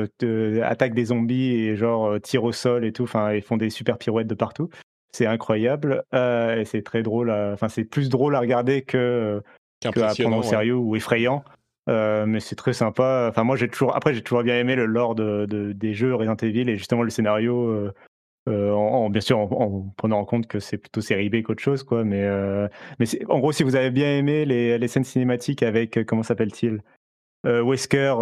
C: attaquent des zombies et genre tirent au sol et tout. Enfin, ils font des super pirouettes de partout. C'est incroyable et c'est très drôle. à- Enfin, c'est plus drôle à regarder que que à prendre au
A: ouais.
C: sérieux ou effrayant. Euh, mais c'est très sympa. Enfin, moi, j'ai toujours. Après, j'ai toujours bien aimé le lore de, de- des jeux Resident Evil et justement le scénario. euh, euh, en, en- bien sûr, en, en prenant en compte que c'est plutôt série B qu'autre chose, quoi. Mais, euh, mais en gros, si vous avez bien aimé les, scènes cinématiques avec euh, comment s'appelle-t-il euh, Wesker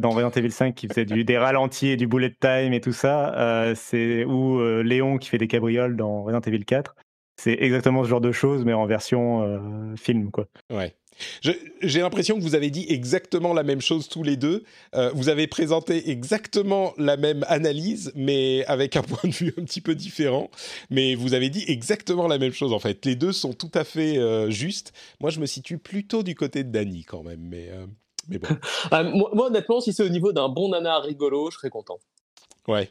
C: dans Resident Evil 5 qui faisait du, des ralentis et du bullet time et tout ça, c'est ou Léon qui fait des cabrioles dans Resident Evil 4. C'est exactement ce genre de choses, mais en version film, quoi.
A: Ouais. J'ai l'impression que vous avez dit exactement la même chose tous les deux. Euh, vous avez présenté exactement la même analyse, mais avec un [laughs] point de vue un petit peu différent. Mais vous avez dit exactement la même chose en fait. Les deux sont tout à fait euh, justes. Moi, je me situe plutôt du côté de Danny quand même, mais euh, mais bon, [laughs]
B: moi, moi, honnêtement, si c'est au niveau d'un bon nanar rigolo, je serais content.
A: ouais.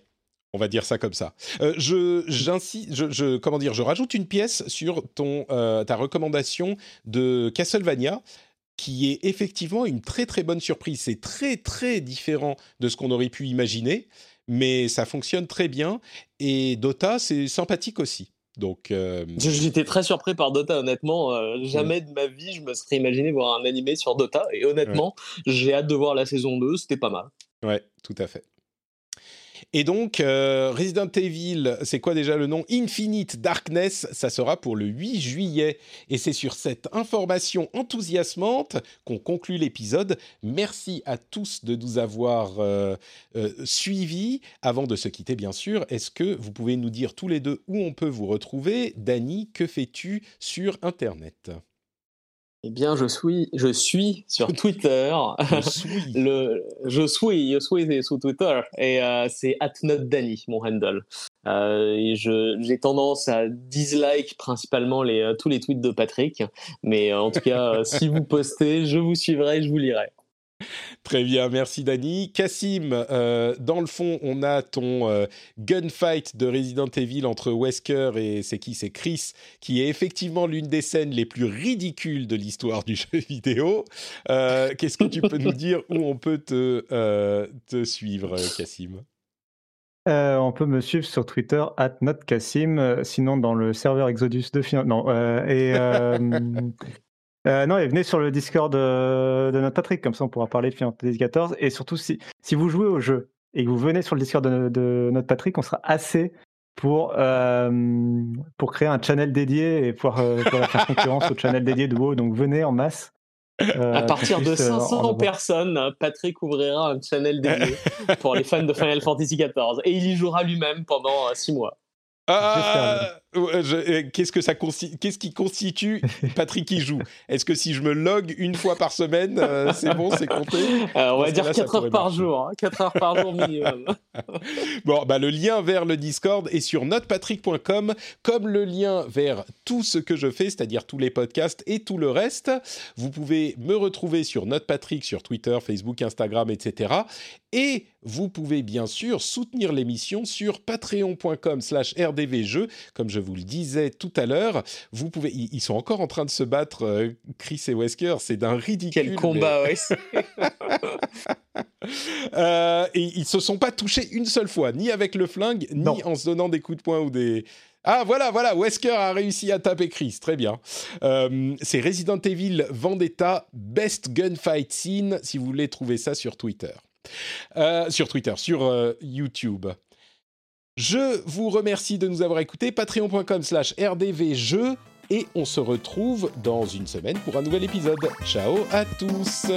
A: On va dire ça comme ça. Euh, je, je, je- comment dire, je rajoute une pièce sur ton, euh, ta recommandation de Castlevania, qui est effectivement une très très bonne surprise. C'est très très différent de ce qu'on aurait pu imaginer, mais ça fonctionne très bien. Et Dota, c'est sympathique aussi. Donc, euh,
B: J'étais très surpris par Dota, honnêtement. Euh, jamais de ma vie, je me serais imaginé voir un animé sur Dota. Et honnêtement, j'ai hâte de voir la saison 2, c'était pas mal.
A: ouais, tout à fait. Et donc, euh, Resident Evil, c'est quoi déjà le nom? Infinite Darkness, ça sera pour le 8 juillet. Et c'est sur cette information enthousiasmante qu'on conclut l'épisode. Merci à tous de nous avoir euh, euh, suivis. Avant de se quitter, bien sûr, est-ce que vous pouvez nous dire tous les deux où on peut vous retrouver? Dany, que fais-tu sur Internet?
B: Eh bien, je suis, je suis sur Twitter.
A: Je suis. [laughs]
B: Le, je suis, je suis sur Twitter et euh, c'est @notdany mon handle. Euh, et j'ai tendance à dislike principalement les, euh, tous les tweets de Patrick, mais euh, en tout cas, si vous postez, je vous suivrai, je vous lirai.
A: Très bien, merci Dany. Cassim, euh, dans le fond, on a ton euh, gunfight de Resident Evil entre Wesker et c'est qui? C'est Chris, qui est effectivement l'une des scènes les plus ridicules de l'histoire du [laughs] jeu vidéo. Euh, Qu'est-ce que tu peux nous dire où on peut te, te suivre, Cassim
C: Euh, on peut me suivre sur Twitter, @notcassim. euh, Sinon, dans le serveur Exodus de Fin- Non, euh, et. [laughs] euh, euh, non, et venez sur le Discord de, de notre Patrick, comme ça on pourra parler de Final Fantasy XIV. Et surtout, si, si vous jouez au jeu et que vous venez sur le Discord de, de notre Patrick, on sera assez pour, euh, pour créer un channel dédié et pouvoir, euh, [laughs] pouvoir faire concurrence au channel dédié de WoW. Donc venez en masse. euh,
B: À partir de
C: puisse, euh, en
B: 500
C: avoir.
B: personnes, Patrick ouvrira un channel dédié pour les fans de Final Fantasy XIV et il y jouera lui-même pendant 6 mois.
A: Ah, euh, qu'est-ce que ça qu'est-ce qui constitue Patrick qui joue? Est-ce que si je me log une fois par semaine, euh, c'est bon, c'est compté?
B: Euh, on va dire
A: cas-là, ça
B: 4 heures par
A: marcher.
B: jour, hein, 4 heures par jour minimum. [laughs]
A: Bon, bah, le lien vers le Discord est sur notepatrick.com, comme le lien vers tout ce que je fais, c'est-à-dire tous les podcasts et tout le reste. Vous pouvez me retrouver sur Notepatrick sur Twitter, Facebook, Instagram, etc. Et vous pouvez bien sûr soutenir l'émission sur patreon.com slash rdvjeux. Comme je vous le disais tout à l'heure, vous pouvez... Ils ils sont encore en train de se battre, euh, Chris et Wesker, c'est d'un ridicule.
B: Quel
A: mais-
B: combat, ouais. [laughs]
A: Euh, et ils se sont pas touchés une seule fois, ni avec le flingue, ni en se donnant des coups de poing ou des. Ah voilà, voilà, Wesker a réussi à taper Chris, très bien. Euh, c'est Resident Evil Vendetta Best Gunfight Scene, si vous voulez trouver ça sur Twitter. Euh, sur Twitter, sur euh, YouTube. Je vous remercie de nous avoir écoutés. Patreon.com slash rdvjeux. et on se retrouve dans une semaine pour un nouvel épisode. Ciao à tous